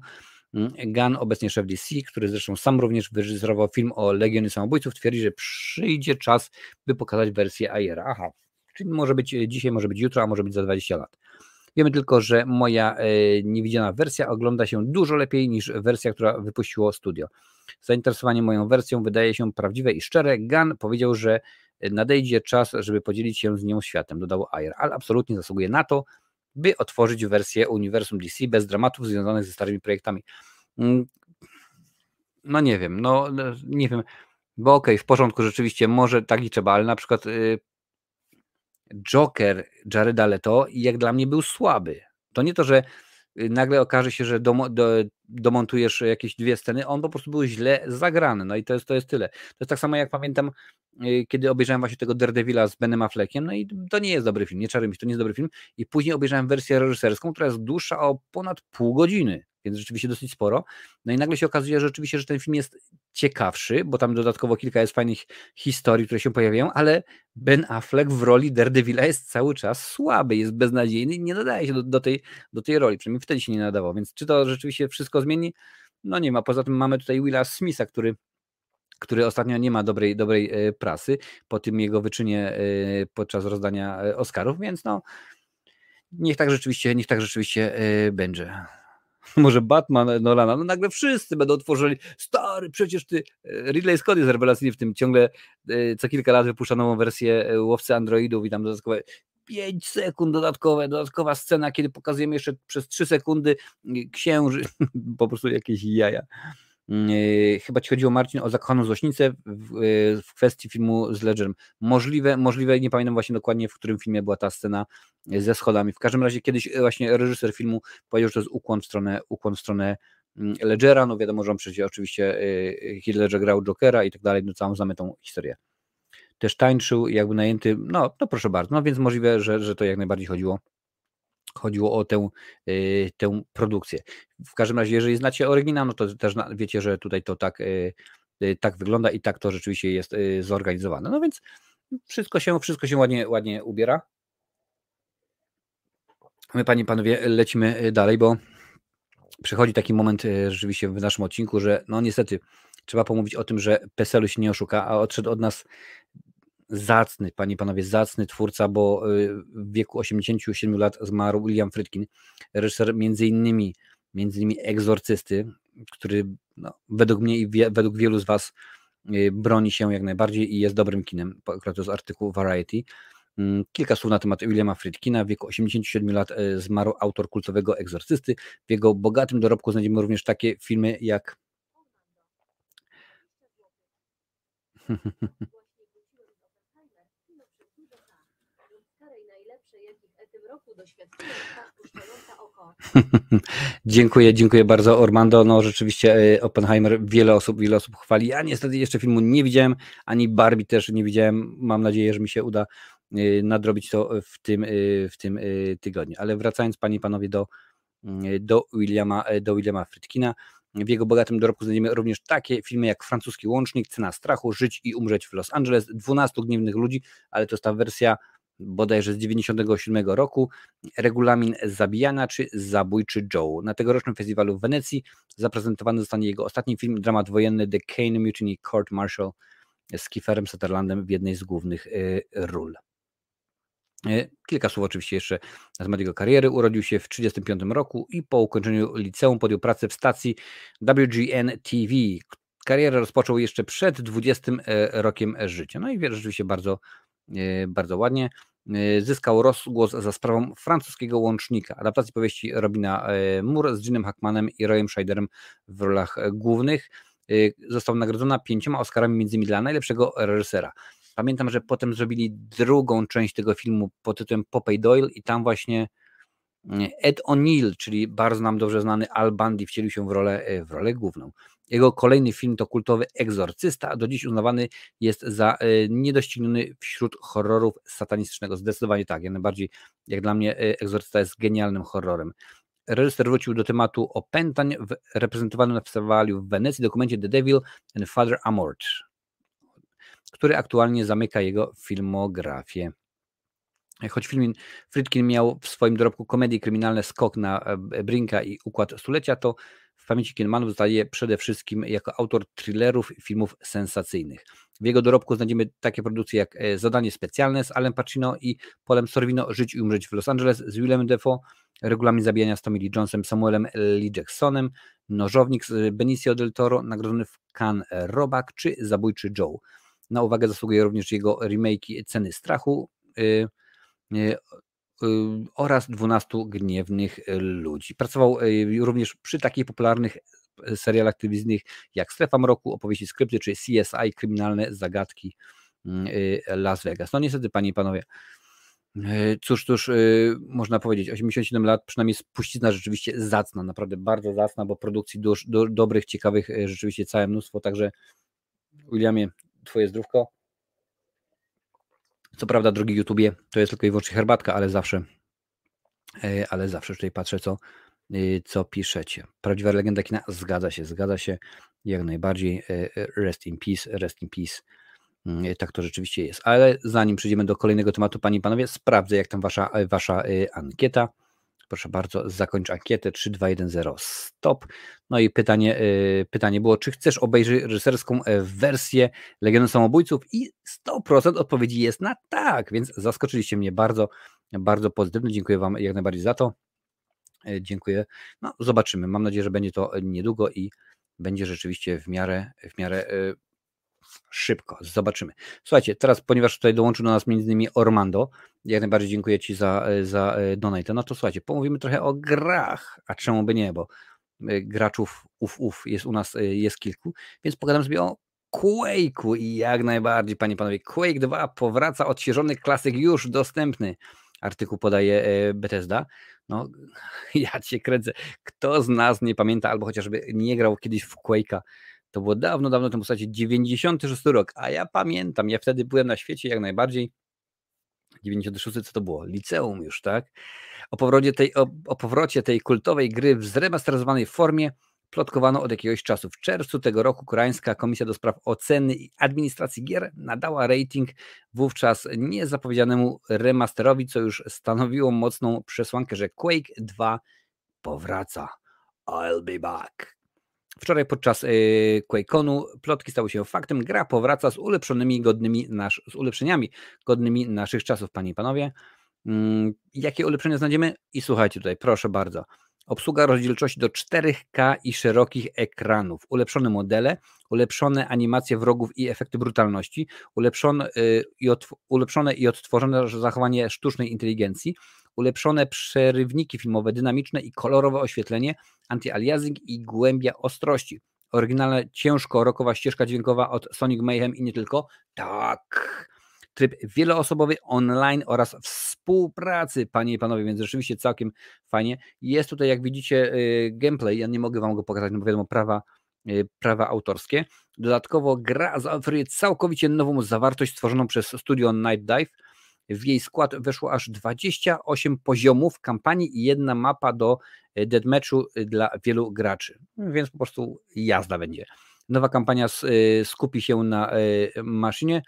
Mm, Gunn, obecnie szef DC, który zresztą sam również wyreżyserował film o Legionie Samobójców, twierdzi, że przyjdzie czas, by pokazać wersję Ayera. Aha, czyli może być dzisiaj, może być jutro, a może być za 20 lat. Wiemy tylko, że moja e, niewidziana wersja ogląda się dużo lepiej niż wersja, która wypuściło studio. Zainteresowanie moją wersją wydaje się prawdziwe i szczere. Gunn powiedział, że nadejdzie czas, żeby podzielić się z nią światem, dodał Ayer, ale absolutnie zasługuje na to, by otworzyć wersję uniwersum DC bez dramatów związanych ze starymi projektami. Mm, no nie wiem, no, no nie wiem, bo okej, okay, w porządku, rzeczywiście, może tak i trzeba, ale na przykład y, Joker Jareda Leto jak dla mnie był słaby. To nie to, że y, nagle okaże się, że do, do, domontujesz jakieś dwie sceny, on po prostu był źle zagrany, no i to jest, to jest tyle. To jest tak samo jak pamiętam Y, kiedy obejrzałem właśnie tego Daredevila z Benem Affleckiem, no i to nie jest dobry film, nie czarujmy się, to nie jest dobry film i później obejrzałem wersję reżyserską, która jest dłuższa o ponad pół godziny, więc rzeczywiście dosyć sporo, no i nagle się okazuje, że rzeczywiście, że ten film jest ciekawszy, bo tam dodatkowo kilka jest fajnych historii, które się pojawiają, ale Ben Affleck w roli Daredevila jest cały czas słaby, jest beznadziejny i nie nadaje się do, do, tej, do tej roli, przynajmniej wtedy się nie nadawał, więc czy to rzeczywiście wszystko zmieni? No nie ma, poza tym mamy tutaj Willa Smitha, który który ostatnio nie ma dobrej, dobrej e, prasy po tym jego wyczynie e, podczas rozdania e, Oscarów, więc no niech tak rzeczywiście, niech tak rzeczywiście będzie. Może Batman Nolana, no nagle wszyscy będą tworzyli, stary, przecież ty, Ridley Scott jest rewelacyjny w tym, ciągle co kilka lat wypuszcza nową wersję Łowcy Androidów i tam dodatkowe 5 sekund dodatkowe, dodatkowa scena, kiedy pokazujemy jeszcze przez 3 sekundy księży, po prostu jakieś jaja. Mm, e, chyba ci chodziło Marcin o zakochaną złośnicę w, e, w, kwestii filmu z Ledgerem. Możliwe, możliwe, nie pamiętam właśnie dokładnie w którym filmie była ta scena e, ze schodami. W każdym razie kiedyś właśnie reżyser filmu powiedział, że to jest ukłon w stronę, ukłon w stronę mm, Ledgera, no wiadomo, że on przecież oczywiście Heath Ledger grał Jokera i tak dalej, no całą znamy tą historię. Też tańczył, jakby najęty, no, no proszę bardzo, no więc możliwe, że, że to jak najbardziej chodziło chodziło o tę, y, tę produkcję. W każdym razie, jeżeli znacie oryginał, no to też wiecie, że tutaj to tak, y, y, tak wygląda i tak to rzeczywiście jest zorganizowane. No więc wszystko się, wszystko się ładnie, ładnie ubiera. My, panie panowie, lecimy dalej, bo przychodzi taki moment rzeczywiście w naszym odcinku, że no niestety trzeba pomówić o tym, że PESEL-u się nie oszuka, a odszedł od nas zacny, panie panowie, zacny twórca, bo y, w wieku 87 lat zmarł William Friedkin, reżyser między innymi, między innymi Egzorcysty, który no, według mnie i wie, według wielu z was y, broni się jak najbardziej i jest dobrym kinem, akurat to jest artykuł Variety. Mm, kilka słów na temat Williama Friedkina. W wieku 87 lat y, zmarł autor kultowego Egzorcysty. W jego bogatym dorobku znajdziemy również takie filmy jak dziękuję, dziękuję bardzo Ormando. No rzeczywiście e, Oppenheimer wiele osób, wiele osób chwali. Ja niestety jeszcze filmu nie widziałem, ani Barbie też nie widziałem. Mam nadzieję, że mi się uda e, nadrobić to w tym, e, w tym tygodniu. Ale wracając Panie i Panowie do, do, Williama, do Williama Friedkina, w jego bogatym dorobku znajdziemy również takie filmy jak Francuski Łącznik, Cena Strachu, Żyć i Umrzeć w Los Angeles, 12 Gniewnych Ludzi, ale to jest ta wersja bodajże z 97 roku, regulamin zabijania czy zabójczy Joe. Na tegorocznym festiwalu w Wenecji zaprezentowany zostanie jego ostatni film, dramat wojenny The Kane Mutiny Court Martial z Kieferem Sutherlandem w jednej z głównych y, ról. Y, kilka słów oczywiście jeszcze na temat jego kariery. Urodził się w 1935 roku i po ukończeniu liceum podjął pracę w stacji WGN TV. Karierę rozpoczął jeszcze przed 20 y, rokiem życia. No i rzeczywiście bardzo bardzo ładnie. E, zyskał rozgłos za sprawą francuskiego łącznika, adaptacji powieści Robina e, Moore z Jimem Hackmanem i Royem Scheiderem w rolach głównych. Został nagrodzona pięcioma Oscarami, między innymi dla najlepszego reżysera. Pamiętam, że potem zrobili drugą część tego filmu pod tytułem Popeye Doyle i tam właśnie Ed O'Neill, czyli bardzo nam dobrze znany Al Bundy, wcielił się w rolę, w rolę główną. Jego kolejny film to kultowy Egzorcysta, do dziś uznawany jest za niedościgniony wśród horrorów satanistycznego. Zdecydowanie tak, jak najbardziej, jak dla mnie Egzorcysta jest genialnym horrorem. Reżyser wrócił do tematu opętań w reprezentowanym na festiwalu w Wenecji dokumencie The Devil and Father Amort, który aktualnie zamyka jego filmografię. Choć film Friedkin miał w swoim dorobku komedii kryminalne Skok na e, Brinka i Układ Stulecia, to w pamięci Kinemanów zostaje przede wszystkim jako autor thrillerów i filmów sensacyjnych. W jego dorobku znajdziemy takie produkcje jak e, Zadanie Specjalne z Alem Pacino i Polem Sorvino, Żyć i umrzeć w Los Angeles z Willem Defoe, Regulamin zabijania z Tommy Lee Jonesem, Samuelem Lee Jacksonem, Nożownik z Benicio del Toro, nagrodzony w Cannes Robak czy Zabójczy Joe. Na uwagę zasługuje również jego remake Ceny Strachu, yy, oraz 12 gniewnych ludzi. Pracował również przy takich popularnych serialach telewizyjnych jak Strefa Mroku, opowieści skrypty czy CSI, kryminalne zagadki Las Vegas. No niestety, panie i panowie, cóż, cóż, można powiedzieć, 87 lat, przynajmniej spuścizna rzeczywiście zacna, naprawdę bardzo zacna, bo produkcji do, do, dobrych, ciekawych rzeczywiście całe mnóstwo, także Williamie, twoje zdrówko. Co prawda, drogi YouTubie, to jest tylko i wyłącznie herbatka, ale zawsze, e, ale zawsze tutaj patrzę, co, e, co piszecie. Prawdziwa legenda kina zgadza się, zgadza się jak najbardziej. E, rest in peace, rest in peace. Mm, tak to rzeczywiście jest. Ale zanim przejdziemy do kolejnego tematu, panie i panowie, sprawdzę, jak tam wasza, wasza ankieta. Proszę bardzo, zakończ ankietę 3210 stop. No i pytanie, y, pytanie było, czy chcesz obejrzeć reżyserską e, wersję Legendy Samobójców? I 100% odpowiedzi jest na tak, więc zaskoczyliście mnie bardzo, bardzo pozytywnie. Dziękuję Wam jak najbardziej za to. E, dziękuję. No, zobaczymy. Mam nadzieję, że będzie to niedługo i będzie rzeczywiście w miarę, w miarę e, szybko. Zobaczymy. Słuchajcie, teraz, ponieważ tutaj dołączył do nas między innymi Ormando, jak najbardziej dziękuję Ci za, za e, donate. No to słuchajcie, pomówimy trochę o grach, a czemu by nie, bo e, graczów uf, uf jest u nas e, jest kilku, więc pogadam sobie o Quake'u i jak najbardziej, panie panowie, Quake 2 powraca odświeżony klasyk już dostępny. Artykuł podaje Bethesda. No, ja cię kręcę. Kto z nas nie pamięta albo chociażby nie grał kiedyś w Quake'a, to było dawno, dawno temu, zasadzie 96 rok, a ja pamiętam, ja wtedy byłem na świecie jak najbardziej. 96 co to było? Liceum już, tak? O powrocie tej, o, o powrocie tej kultowej gry w zremasteryzowanej formie plotkowano od jakiegoś czasu. W czerwcu tego roku Koreańska Komisja do Spraw Oceny i Administracji Gier nadała rating wówczas niezapowiedzianemu remasterowi, co już stanowiło mocną przesłankę, że Quake 2 powraca. I'll be back. Wczoraj podczas y, QuakeConu plotki stały się faktem. Gra powraca z ulepszonymi, godnymi nasz, z ulepszeniami godnymi naszych czasów, panie i panowie. Mm, jakie ulepszenia znajdziemy? I słuchajcie tutaj, proszę bardzo. Obsługa rozdzielczości do 4K i szerokich ekranów, ulepszone modele, ulepszone animacje wrogów i efekty brutalności, y, ulepszone i odtworzone zachowanie sztucznej inteligencji, ulepszone przerywniki filmowe, dynamiczne i kolorowe oświetlenie, anti-aliasing i głębia ostrości. Oryginalna, ciężko rokowa ścieżka dźwiękowa od Sonic Mayhem i nie tylko. Tak. Tryb wieloosobowy online oraz współpracy, panie i panowie, więc rzeczywiście całkiem fajnie. Jest tutaj, jak widzicie, y, gameplay. Ja nie mogę wam go pokazać, no bo wiadomo, prawa, y, prawa autorskie. Dodatkowo gra zaoferuje całkowicie nową zawartość stworzoną przez studio Night Dive w jej skład weszło aż 28 poziomów kampanii i jedna mapa do e, deathmatchu e, dla wielu graczy. Więc po prostu jazda będzie. Nowa kampania e, skupi się na maszynie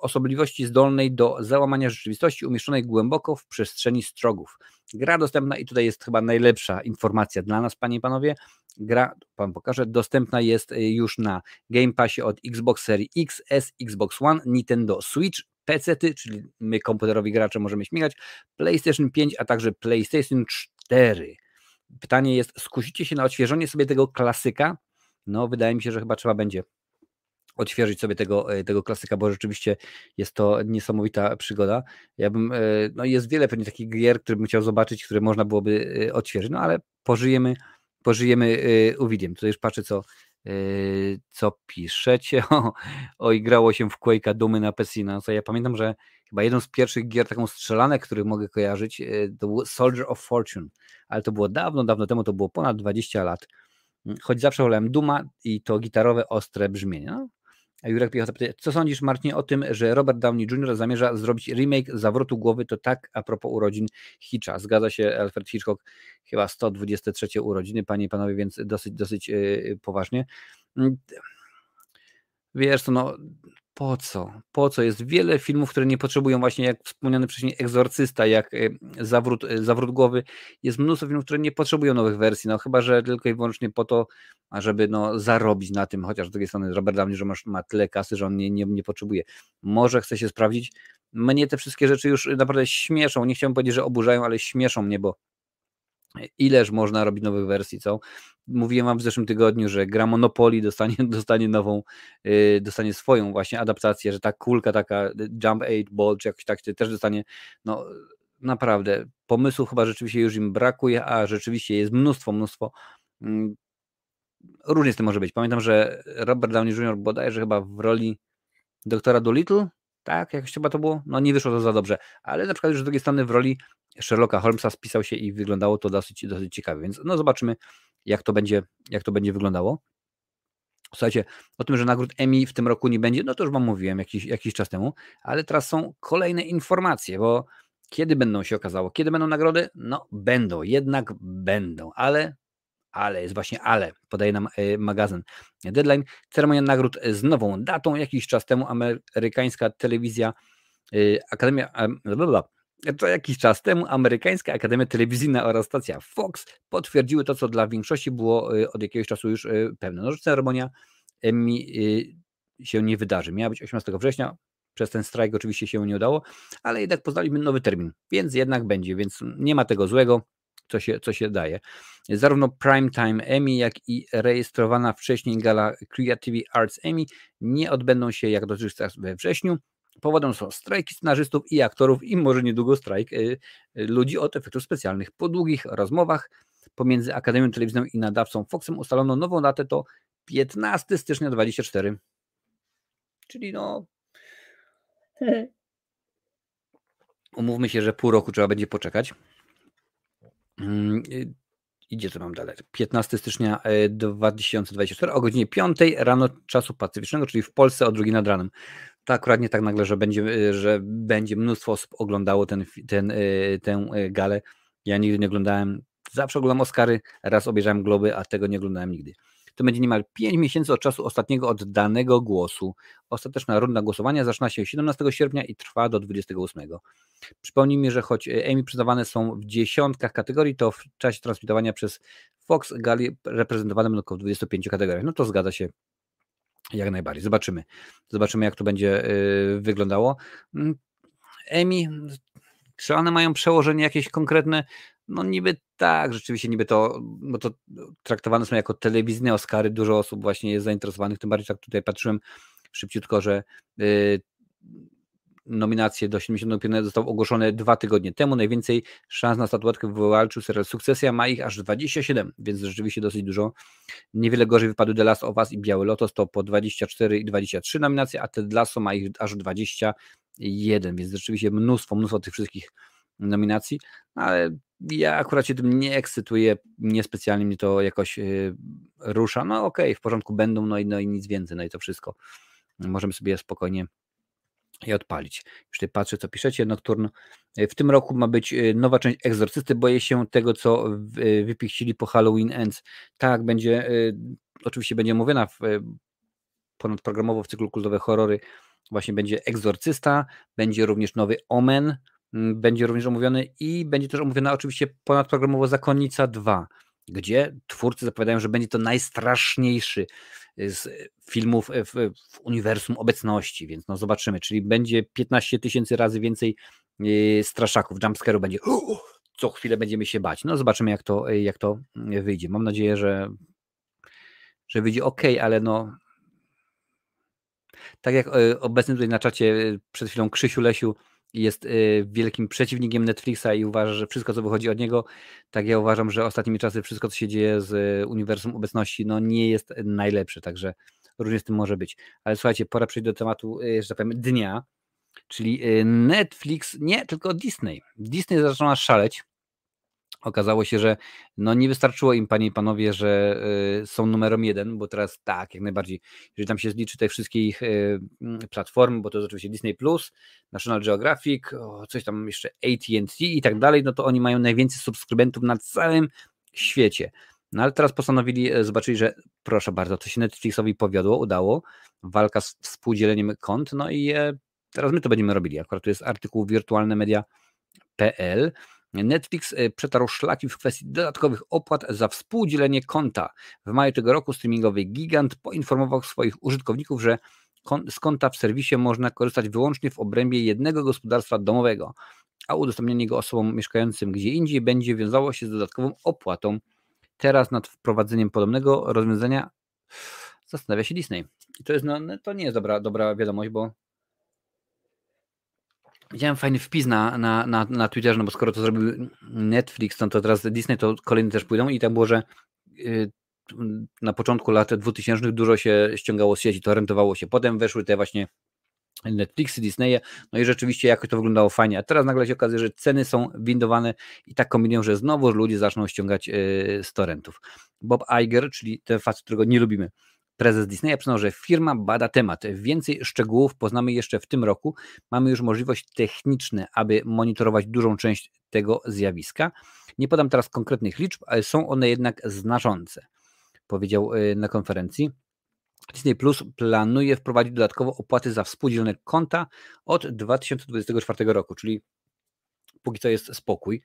osobliwości zdolnej do załamania rzeczywistości umieszczonej głęboko w przestrzeni strogów. Gra dostępna i tutaj jest chyba najlepsza informacja dla nas, panie i panowie. Gra, pan pokaże, dostępna jest już na Game Passie od Xbox Series X, S, Xbox One, Nintendo Switch, PC, czyli my komputerowi gracze możemy śmigać, PlayStation 5, a także PlayStation 4. Pytanie jest, skusicie się na odświeżenie sobie tego klasyka? No, wydaje mi się, że chyba trzeba będzie odświeżyć sobie tego, e, tego klasyka, bo rzeczywiście jest to niesamowita przygoda. Ja bym, e, no jest wiele pewnie takich gier, które bym chciał zobaczyć, które można byłoby e, odświeżyć, no ale pożyjemy, pożyjemy uwidiem. Tutaj już patrzę, co, co piszecie? O, grało się w Quake'a Dumy na PC. No, ja pamiętam, że chyba jedną z pierwszych gier taką strzelanek, który mogę kojarzyć, to był Soldier of Fortune, ale to było dawno, dawno temu, to było ponad 20 lat. Choć zawsze wolałem Duma i to gitarowe, ostre brzmienie. No, Jurek Piechota pyta, co sądzisz Marcinie o tym, że Robert Downey Jr. zamierza zrobić remake Zawrotu Głowy, to tak a propos urodzin Hitcha. Zgadza się Alfred Hitchcock, chyba 123 urodziny, panie i panowie, więc dosyć, dosyć yy, poważnie. Mm, wiesz co, no po co? Po co? Jest wiele filmów, które nie potrzebują właśnie, jak wspomniany wcześniej, Egzorcysta, jak Zawrót, y, Zawrót Głowy. Jest mnóstwo filmów, które nie potrzebują nowych wersji, no chyba, że tylko i wyłącznie po to, żeby no, zarobić na tym, chociaż z drugiej strony Robert Downey, że ma tyle kasy, że on nie, nie, nie potrzebuje. Może chce się sprawdzić. Mnie te wszystkie rzeczy już naprawdę śmieszą. Nie chciałbym powiedzieć, że oburzają, ale śmieszą mnie, bo Ileż można robić nowych wersji, co? Mówiłem wam w zeszłym tygodniu, że gra Monopoly dostanie, dostanie nową, yy, dostanie swoją właśnie adaptację, że ta kulka taka Jump 8 Ball, czy jakoś tak też dostanie, no naprawdę, pomysłu chyba rzeczywiście już im brakuje, a rzeczywiście jest mnóstwo, mnóstwo yy, różnie z tym może być. Pamiętam, że Robert Downey Jr. bodajże chyba w roli doktora Dolittle, tak, jakoś chyba to było, no nie wyszło to za dobrze, ale na przykład już z drugiej strony w roli Sherlocka Holmesa spisał się i wyglądało to dosyć, dosyć ciekawie, więc no zobaczymy, jak to będzie, jak to będzie wyglądało. Słuchajcie, o tym, że nagród Emmy w tym roku nie będzie, no to już Wam mówiłem jakiś, jakiś czas temu, ale teraz są kolejne informacje, bo kiedy będą się okazało, kiedy będą nagrody? No będą, jednak będą, ale ale jest właśnie ale, podaje nam e, magazyn Deadline. Ceremonia nagród z nową datą. Jakiś czas temu amerykańska telewizja e, Akademia, to jakiś czas temu amerykańska Akademia Telewizyjna oraz stacja Fox potwierdziły to, co dla większości było e, od jakiegoś czasu już pewne. No, że ceremonia Emmy się nie wydarzy. Miała być 18 września, przez ten strajk oczywiście się nie udało, ale jednak poznaliśmy nowy termin, więc jednak będzie, więc nie ma tego złego co się, co się daje. Zarówno Primetime Emmy, jak i rejestrowana wcześniej gala Creative Arts Emmy nie odbędą się jak dotychczas we wrześniu. Powodem są strajki scenarzystów i aktorów i może niedługo strajk y, y, ludzi od efektów specjalnych. Po długich rozmowach pomiędzy Akademią Telewizyjną i nadawcą Foxem ustalono nową datę to 15 stycznia 24. Czyli no umówmy się, że pół roku trzeba będzie poczekać. Mm, y, idzie co mam dalej. 15 stycznia 2024 e, o godzinie 5 rano czasu pacyficznego, czyli w Polsce o drugiej nad ranem. To akurat nie tak nagle, że będzie, y, że będzie mnóstwo osób oglądało ten, ten, y, tę galę. Ja nigdy nie oglądałem, zawsze oglądam Oscary, raz obejrzałem Globy, a tego nie oglądałem nigdy to będzie niemal 5 miesięcy od czasu ostatniego oddanego głosu. Ostateczna runda głosowania zaczyna się 17 sierpnia i trwa do 28. Przypomnijmy, że choć Emmy przyznawane są w dziesiątkach kategorii, to w czasie transmitowania przez Fox gali reprezentowane będą około 25 kategoriach. No to zgadza się jak najbardziej. Zobaczymy. Zobaczymy, jak to będzie yy, wyglądało. Mm, Emmy, czy one mają przełożenie jakieś konkretne? No niby tak, rzeczywiście niby to, bo to traktowane są jako telewizyjne Oscary, dużo osób właśnie jest zainteresowanych, tym bardziej tak tutaj patrzyłem szybciutko, że y, nominacje do 75 zostały ogłoszone dwa tygodnie temu. Najwięcej szans na statuetkę wywalczył serial Sukcesja, ma ich aż 27, więc rzeczywiście dosyć dużo. Niewiele gorzej wypadły The Last of Us i Biały Lotos, to po 24 i 23 nominacje, a Ted Lasso ma ich aż 21, więc rzeczywiście mnóstwo, mnóstwo tych wszystkich nominacji, ale ja akurat się tym nie ekscytuję, niespecjalnie mnie to jakoś yy, rusza. No okej, okay, w porządku będą, no i, no i nic więcej, no i to wszystko. Możemy sobie spokojnie je odpalić. Już tutaj patrzę, co piszecie. Nocturne. W tym roku ma być y, nowa część Egzorcysty. Boję się tego, co y, wypichcili po Halloween Ends. Tak, będzie, y, oczywiście będzie mówiona w, ponadprogramowo w cyklu kultowe horrory. Właśnie będzie Egzorcysta, będzie również nowy Omen, będzie również omówiony i będzie też omówiona oczywiście ponadprogramowo Zakonnica 2, gdzie twórcy zapowiadają, że będzie to najstraszniejszy z filmów w, w uniwersum obecności, więc no zobaczymy, czyli będzie 15 tysięcy razy więcej yy, straszaków, jumpscare'u będzie co chwilę będziemy się bać. No zobaczymy jak to, jak to wyjdzie. Mam nadzieję, że, że wyjdzie ok, ale no tak jak obecny tutaj na czacie przed chwilą Krzysiu Lesiu jest y, wielkim przeciwnikiem Netflixa i uważa, że wszystko, co wychodzi od niego, tak ja uważam, że ostatnimi czasy wszystko, co się dzieje z y, uniwersum obecności, no nie jest najlepsze, także różnie z tym może być. Ale słuchajcie, pora przejść do tematu, y, że tak powiem, dnia, czyli Netflix, nie, tylko Disney. Disney zaczyna szaleć, Okazało się, że no nie wystarczyło im, panie i panowie, że y, są numerem jeden, bo teraz tak, jak najbardziej, jeżeli tam się zliczy te wszystkie ich y, mm, platformy, bo to jest oczywiście Disney+, National Geographic, coś tam jeszcze AT&T i tak dalej, no to oni mają najwięcej subskrybentów na całym świecie. No ale teraz postanowili, e, zobaczyli, że proszę bardzo, to się Netflixowi powiodło, udało, walka z współdzieleniem kont, no i e, teraz my to będziemy robili. Akurat to jest artykuł wirtualnemedia.pl, Netflix e, przetarł szlaki w kwestii dodatkowych opłat za współdzielenie konta. W maju tego roku streamingowy gigant poinformował swoich użytkowników, że z konta w serwisie można korzystać wyłącznie w obrębie jednego gospodarstwa domowego, a udostępnienie go osobom mieszkającym gdzie indziej będzie wiązało się z dodatkową opłatą. Teraz nad wprowadzeniem podobnego rozwiązania zastanawia się Disney. I to, jest, no, to nie jest dobra, dobra wiadomość, bo Widziałem fajny wpis na, na, na, na Twitterze, no bo skoro to zrobił Netflix, no to teraz Disney to kolejny też pójdą i tam było, że y, na początku lat 2000 dużo się ściągało z sieci, to rentowało się. Potem weszły te właśnie Netflixy, Disneye, no i rzeczywiście jakoś to wyglądało fajnie, a teraz nagle się okazuje, że ceny są windowane i tak kombinują, że znowu ludzie zaczną ściągać y, z torrentów. Bob Iger, czyli ten facet, którego nie lubimy, Prezes Disneya przyznał, że firma bada temat. Więcej szczegółów poznamy jeszcze w tym roku. Mamy już możliwość techniczne, aby monitorować dużą część tego zjawiska. Nie podam teraz konkretnych liczb, ale są one jednak znaczące, powiedział y, na konferencji. Disney Plus planuje wprowadzić dodatkowo opłaty za współdzielne konta od 2024 roku, czyli póki co jest spokój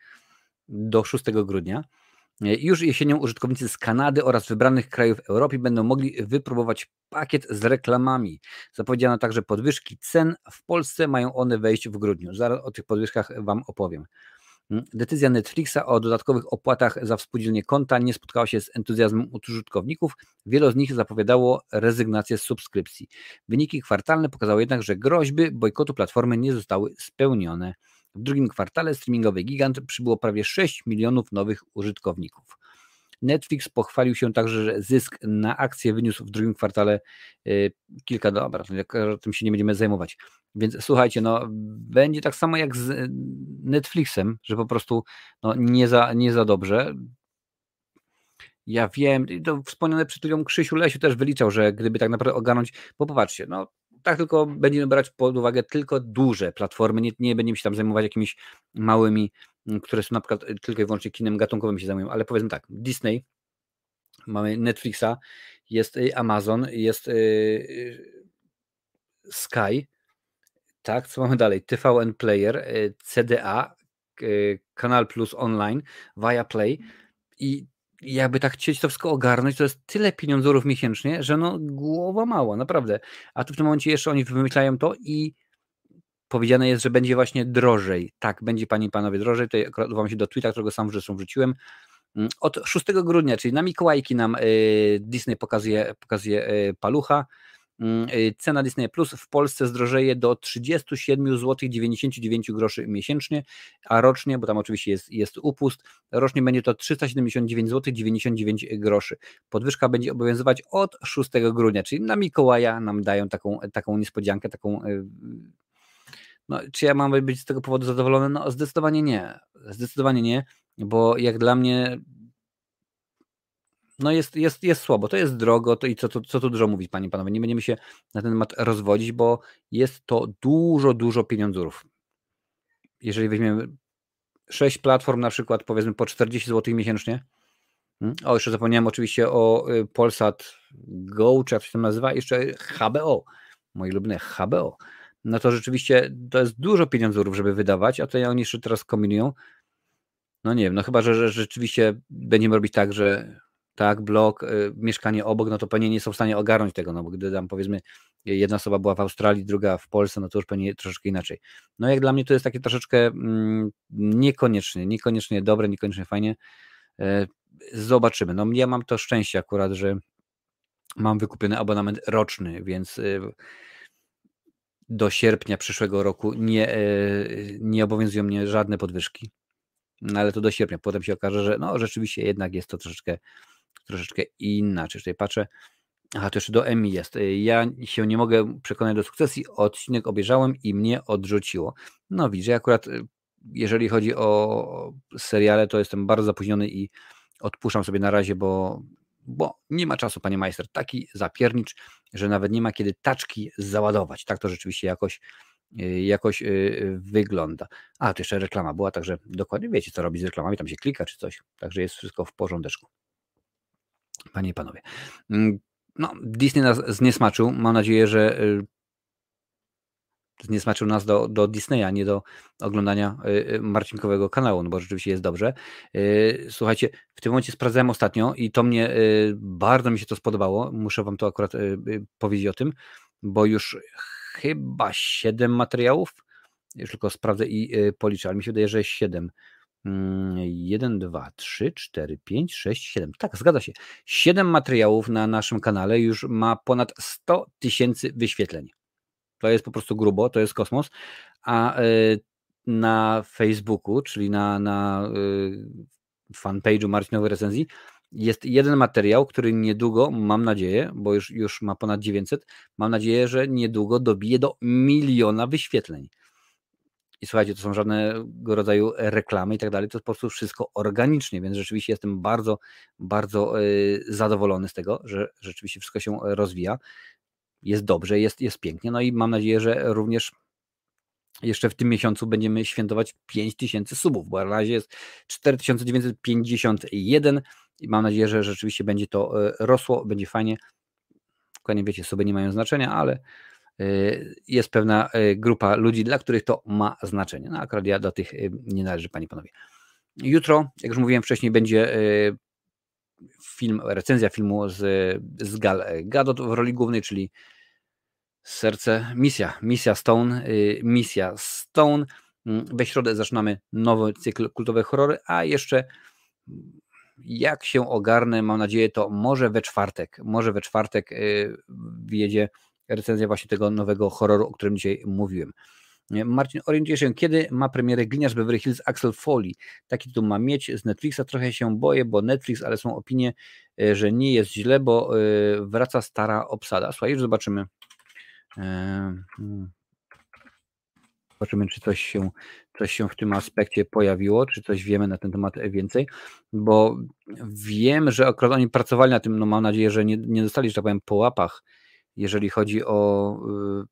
do 6 grudnia. Już jesienią użytkownicy z Kanady oraz wybranych krajów Europy będą mogli wypróbować pakiet z reklamami. Zapowiedziano także podwyżki cen. W Polsce mają one wejść w grudniu. Zaraz o tych podwyżkach Wam opowiem. Decyzja Netflixa o dodatkowych opłatach za współdzielnie konta nie spotkała się z entuzjazmem użytkowników. Wielu z nich zapowiadało rezygnację z subskrypcji. Wyniki kwartalne pokazały jednak, że groźby bojkotu platformy nie zostały spełnione. W drugim kwartale streamingowy gigant przybyło prawie 6 milionów nowych użytkowników. Netflix pochwalił się także, że zysk na akcję wyniósł w drugim kwartale y, kilka, dobra, tym się nie będziemy zajmować. Więc słuchajcie, no, będzie tak samo jak z Netflixem, że po prostu no, nie, za, nie za dobrze. Ja wiem, to wspomniane przed chwilą Krzysiu Lesiu też wyliczał, że gdyby tak naprawdę ogarnąć, bo popatrzcie, no tak tylko będziemy brać pod uwagę tylko duże platformy, nie, nie będziemy się tam zajmować jakimiś małymi, które są na przykład y, tylko i wyłącznie kinem gatunkowym się zajmują, ale powiedzmy tak, Disney, mamy Netflixa, jest y, Amazon, jest y, Sky, tak, co mamy dalej? TVN Player, CDA, Kanal Plus Online, Viaplay i jakby tak chcieć to wszystko ogarnąć, to jest tyle pieniądzów miesięcznie, że no głowa mała, naprawdę. A tu w tym momencie jeszcze oni wymyślają to i powiedziane jest, że będzie właśnie drożej. Tak, będzie panie i panowie drożej. Tutaj wam się do Twittera, którego sam zresztą wrzuciłem. Mm, od 6 grudnia, czyli na Mikołajki nam y, Disney pokazuje, pokazuje y, palucha. Mm, y, cena Disney Plus w Polsce zdrożeje do 37 zł 99 groszy miesięcznie, a rocznie, bo tam oczywiście jest, jest upust, rocznie będzie to 379 zł 99 groszy. Podwyżka będzie obowiązywać od 6 grudnia, czyli na Mikołaja nam dają taką, taką niespodziankę, taką y, no, czy ja mam być z tego powodu zadowolony? No, zdecydowanie nie. Zdecydowanie nie, bo jak dla mnie no jest, jest, jest słabo, to jest drogo, to i co, co, co tu dużo mówić, panie panowie, nie będziemy się na ten temat rozwodzić, bo jest to dużo, dużo pieniądzów. Jeżeli weźmiemy sześć platform, na przykład powiedzmy po 40 zł miesięcznie, hmm? o, jeszcze zapomniałem oczywiście o y, Polsat Go, czy jak się to nazywa, jeszcze HBO, moje lubne HBO, no to rzeczywiście to jest dużo pieniądzów, żeby wydawać, a to oni jeszcze teraz kombinują. No nie wiem, no chyba, że, że rzeczywiście będziemy robić tak, że tak, blok, y, mieszkanie obok, no to pewnie nie są w stanie ogarnąć tego, no bo gdy tam powiedzmy jedna osoba była w Australii, druga w Polsce, no to już pewnie troszeczkę inaczej. No jak dla mnie to jest takie troszeczkę mm, niekoniecznie, niekoniecznie dobre, niekoniecznie fajnie. E, zobaczymy. No ja mam to szczęście akurat, że mam wykupiony abonament roczny, więc y, do sierpnia przyszłego roku nie, nie obowiązują mnie żadne podwyżki. No ale to do sierpnia. Potem się okaże, że no rzeczywiście jednak jest to troszeczkę, troszeczkę inaczej. Tutaj patrzę. Aha, to jeszcze do Emmy jest. Ja się nie mogę przekonać do sukcesji. Odcinek obejrzałem i mnie odrzuciło. No widzisz, ja akurat jeżeli chodzi o seriale, to jestem bardzo zapóźniony i odpuszczam sobie na razie, bo, bo nie ma czasu, panie majster. Taki zapiernicz, że nawet nie ma kiedy taczki załadować. Tak to rzeczywiście jakoś, y, jakoś y, wygląda. A, to jeszcze reklama była, także dokładnie wiecie, co robić z reklamami, tam się klika czy coś. Także jest wszystko w porządeczku. Panie i panowie. Mm, no, Disney nas zniesmaczył. Mam nadzieję, że y, zniesmaczył nas do, do Disneya, nie do oglądania y, y, Marcinkowego kanału, no bo rzeczywiście jest dobrze. Słuchajcie, w tym momencie sprawdzałem ostatnio i to mnie, bardzo mi się to spodobało, muszę wam to akurat powiedzieć o tym, bo już chyba 7 materiałów, już tylko sprawdzę i policzę, ale mi się wydaje, że 7. 1, 2, 3, 4, 5, 6, 7. Tak, zgadza się. 7 materiałów na naszym kanale już ma ponad 100 tysięcy wyświetleń. To jest po prostu grubo, to jest kosmos. A e, na Facebooku, czyli na, na e, fanpage'u Marcinowej Recenzji, jest jeden materiał, który niedługo, mam nadzieję, bo już, już ma ponad 900, mam nadzieję, że niedługo dobije do miliona wyświetleń. I słuchajcie, to są żadnego rodzaju reklamy i tak dalej, to po prostu wszystko organicznie, więc rzeczywiście jestem bardzo, bardzo e, zadowolony z tego, że rzeczywiście wszystko się rozwija jest dobrze, jest, jest pięknie. No i mam nadzieję, że również jeszcze w tym miesiącu będziemy świętować 5000 subów, bo na razie jest 4951 i mam nadzieję, że rzeczywiście będzie to e, rosło, będzie fajnie. Dokładnie wiecie, sobie nie mają znaczenia, ale jest pewna e, grupa ludzi, dla których to ma znaczenie. No akurat ja do tych nie należy, panie panowie. Jutro, jak już mówiłem wcześniej, będzie film, recenzja filmu z, z Gal Gadot w roli głównej, czyli Serce, misja, misja Stone, y, misja Stone. Mm, we środę zaczynamy nowy cykl kultowe horrory, a jeszcze jak się ogarnę, mam nadzieję, to może we czwartek, może we czwartek y, wjedzie recenzja właśnie tego nowego horroru, o którym dzisiaj mówiłem. Marcin, orientuje się, kiedy ma premierę Gliniarz Beverly Hills Axel Foley. Taki tytuł ma mieć z Netflixa. Trochę się boję, bo Netflix, ale są opinie, y, że nie jest źle, bo wraca stara obsada. Słuchaj, już zobaczymy. Hmm. Zobaczymy, czy coś się, coś się w tym aspekcie pojawiło, czy coś wiemy na ten temat więcej, bo wiem, że akurat oni pracowali na tym, no mam nadzieję, że nie, nie dostali, że tak powiem, po łapach, jeżeli chodzi o, y,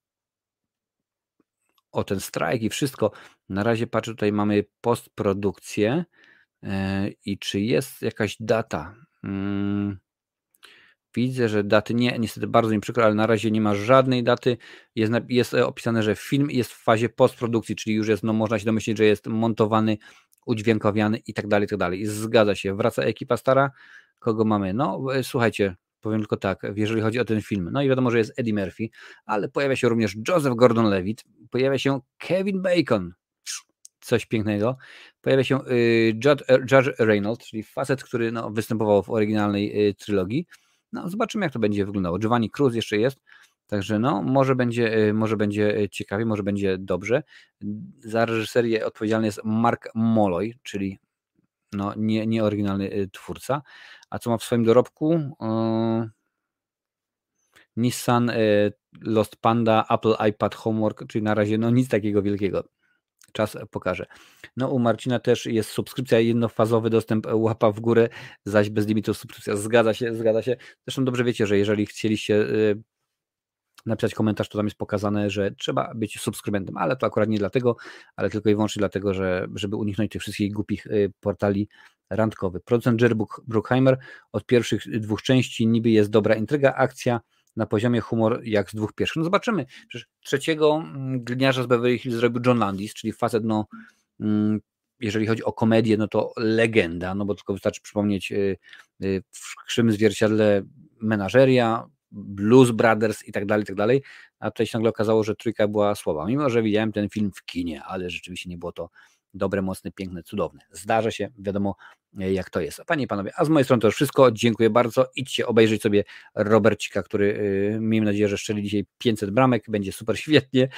o ten strajk i wszystko. Na razie patrzę, tutaj mamy postprodukcję e, i czy jest jakaś data. Hmm. Widzę, że daty nie, niestety bardzo mi przykro, ale na razie nie ma żadnej daty. Jest, jest e, opisane, że film jest w fazie postprodukcji, czyli już jest, no można się domyślić, że jest montowany, udźwiękowiany i tak dalej, i tak dalej. Zgadza się, wraca ekipa stara. Kogo mamy? No e, słuchajcie, powiem tylko tak, jeżeli chodzi o ten film. No i wiadomo, że jest Eddie Murphy, ale pojawia się również Joseph Gordon-Levitt, pojawia się Kevin Bacon, coś pięknego. Pojawia się y, Judge, Reynolds, czyli facet, który no, występował w oryginalnej y, trylogii. No, zobaczymy, jak to będzie wyglądało. Giovanni Cruz jeszcze jest, także no, może będzie, y, może będzie ciekawie, może będzie dobrze. Za reżyserię odpowiedzialny jest Mark Molloy, czyli no, nie, nie oryginalny y, twórca. A co ma w swoim dorobku? Nissan, Lost Panda, Apple iPad Homework, czyli na razie no nic takiego wielkiego. Czas pokaże. No u Marcina też jest subskrypcja, jednofazowy dostęp łapa w górę, zaś bez limitu subskrypcja. Zgadza się, zgadza się. Zresztą dobrze wiecie, że jeżeli chcieliście y, napisać komentarz, to tam jest pokazane, że trzeba być subskrybentem, ale to akurat nie dlatego, ale tylko i wyłącznie dlatego, że, żeby uniknąć tych wszystkich głupich y, portali randkowych. Producent Jerry Bruckheimer od pierwszych dwóch części niby jest dobra intryga, akcja, na poziomie humor jak z dwóch pierwszych. No zobaczymy. Przecież trzeciego mm, gliniarza z Beverly Hills zrobił John Landis, czyli facet, no mm, jeżeli chodzi o komedię, no to legenda, no bo tylko wystarczy przypomnieć y, y, w krzywym zwierciadle menażeria, Blues Brothers i tak dalej, i tak dalej, a tutaj się nagle okazało, że trójka była słaba, mimo że widziałem ten film w kinie, ale rzeczywiście nie było to dobre, mocne, piękne, cudowne. Zdarza się, wiadomo jak to jest. Panie i panowie, a z mojej strony to już wszystko. Dziękuję bardzo. Idźcie obejrzeć sobie Robercika, który yy, miejmy nadzieję, że szczeli dzisiaj 500 bramek. Będzie super świetnie.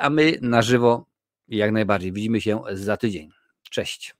A my na żywo jak najbardziej. Widzimy się za tydzień. Cześć.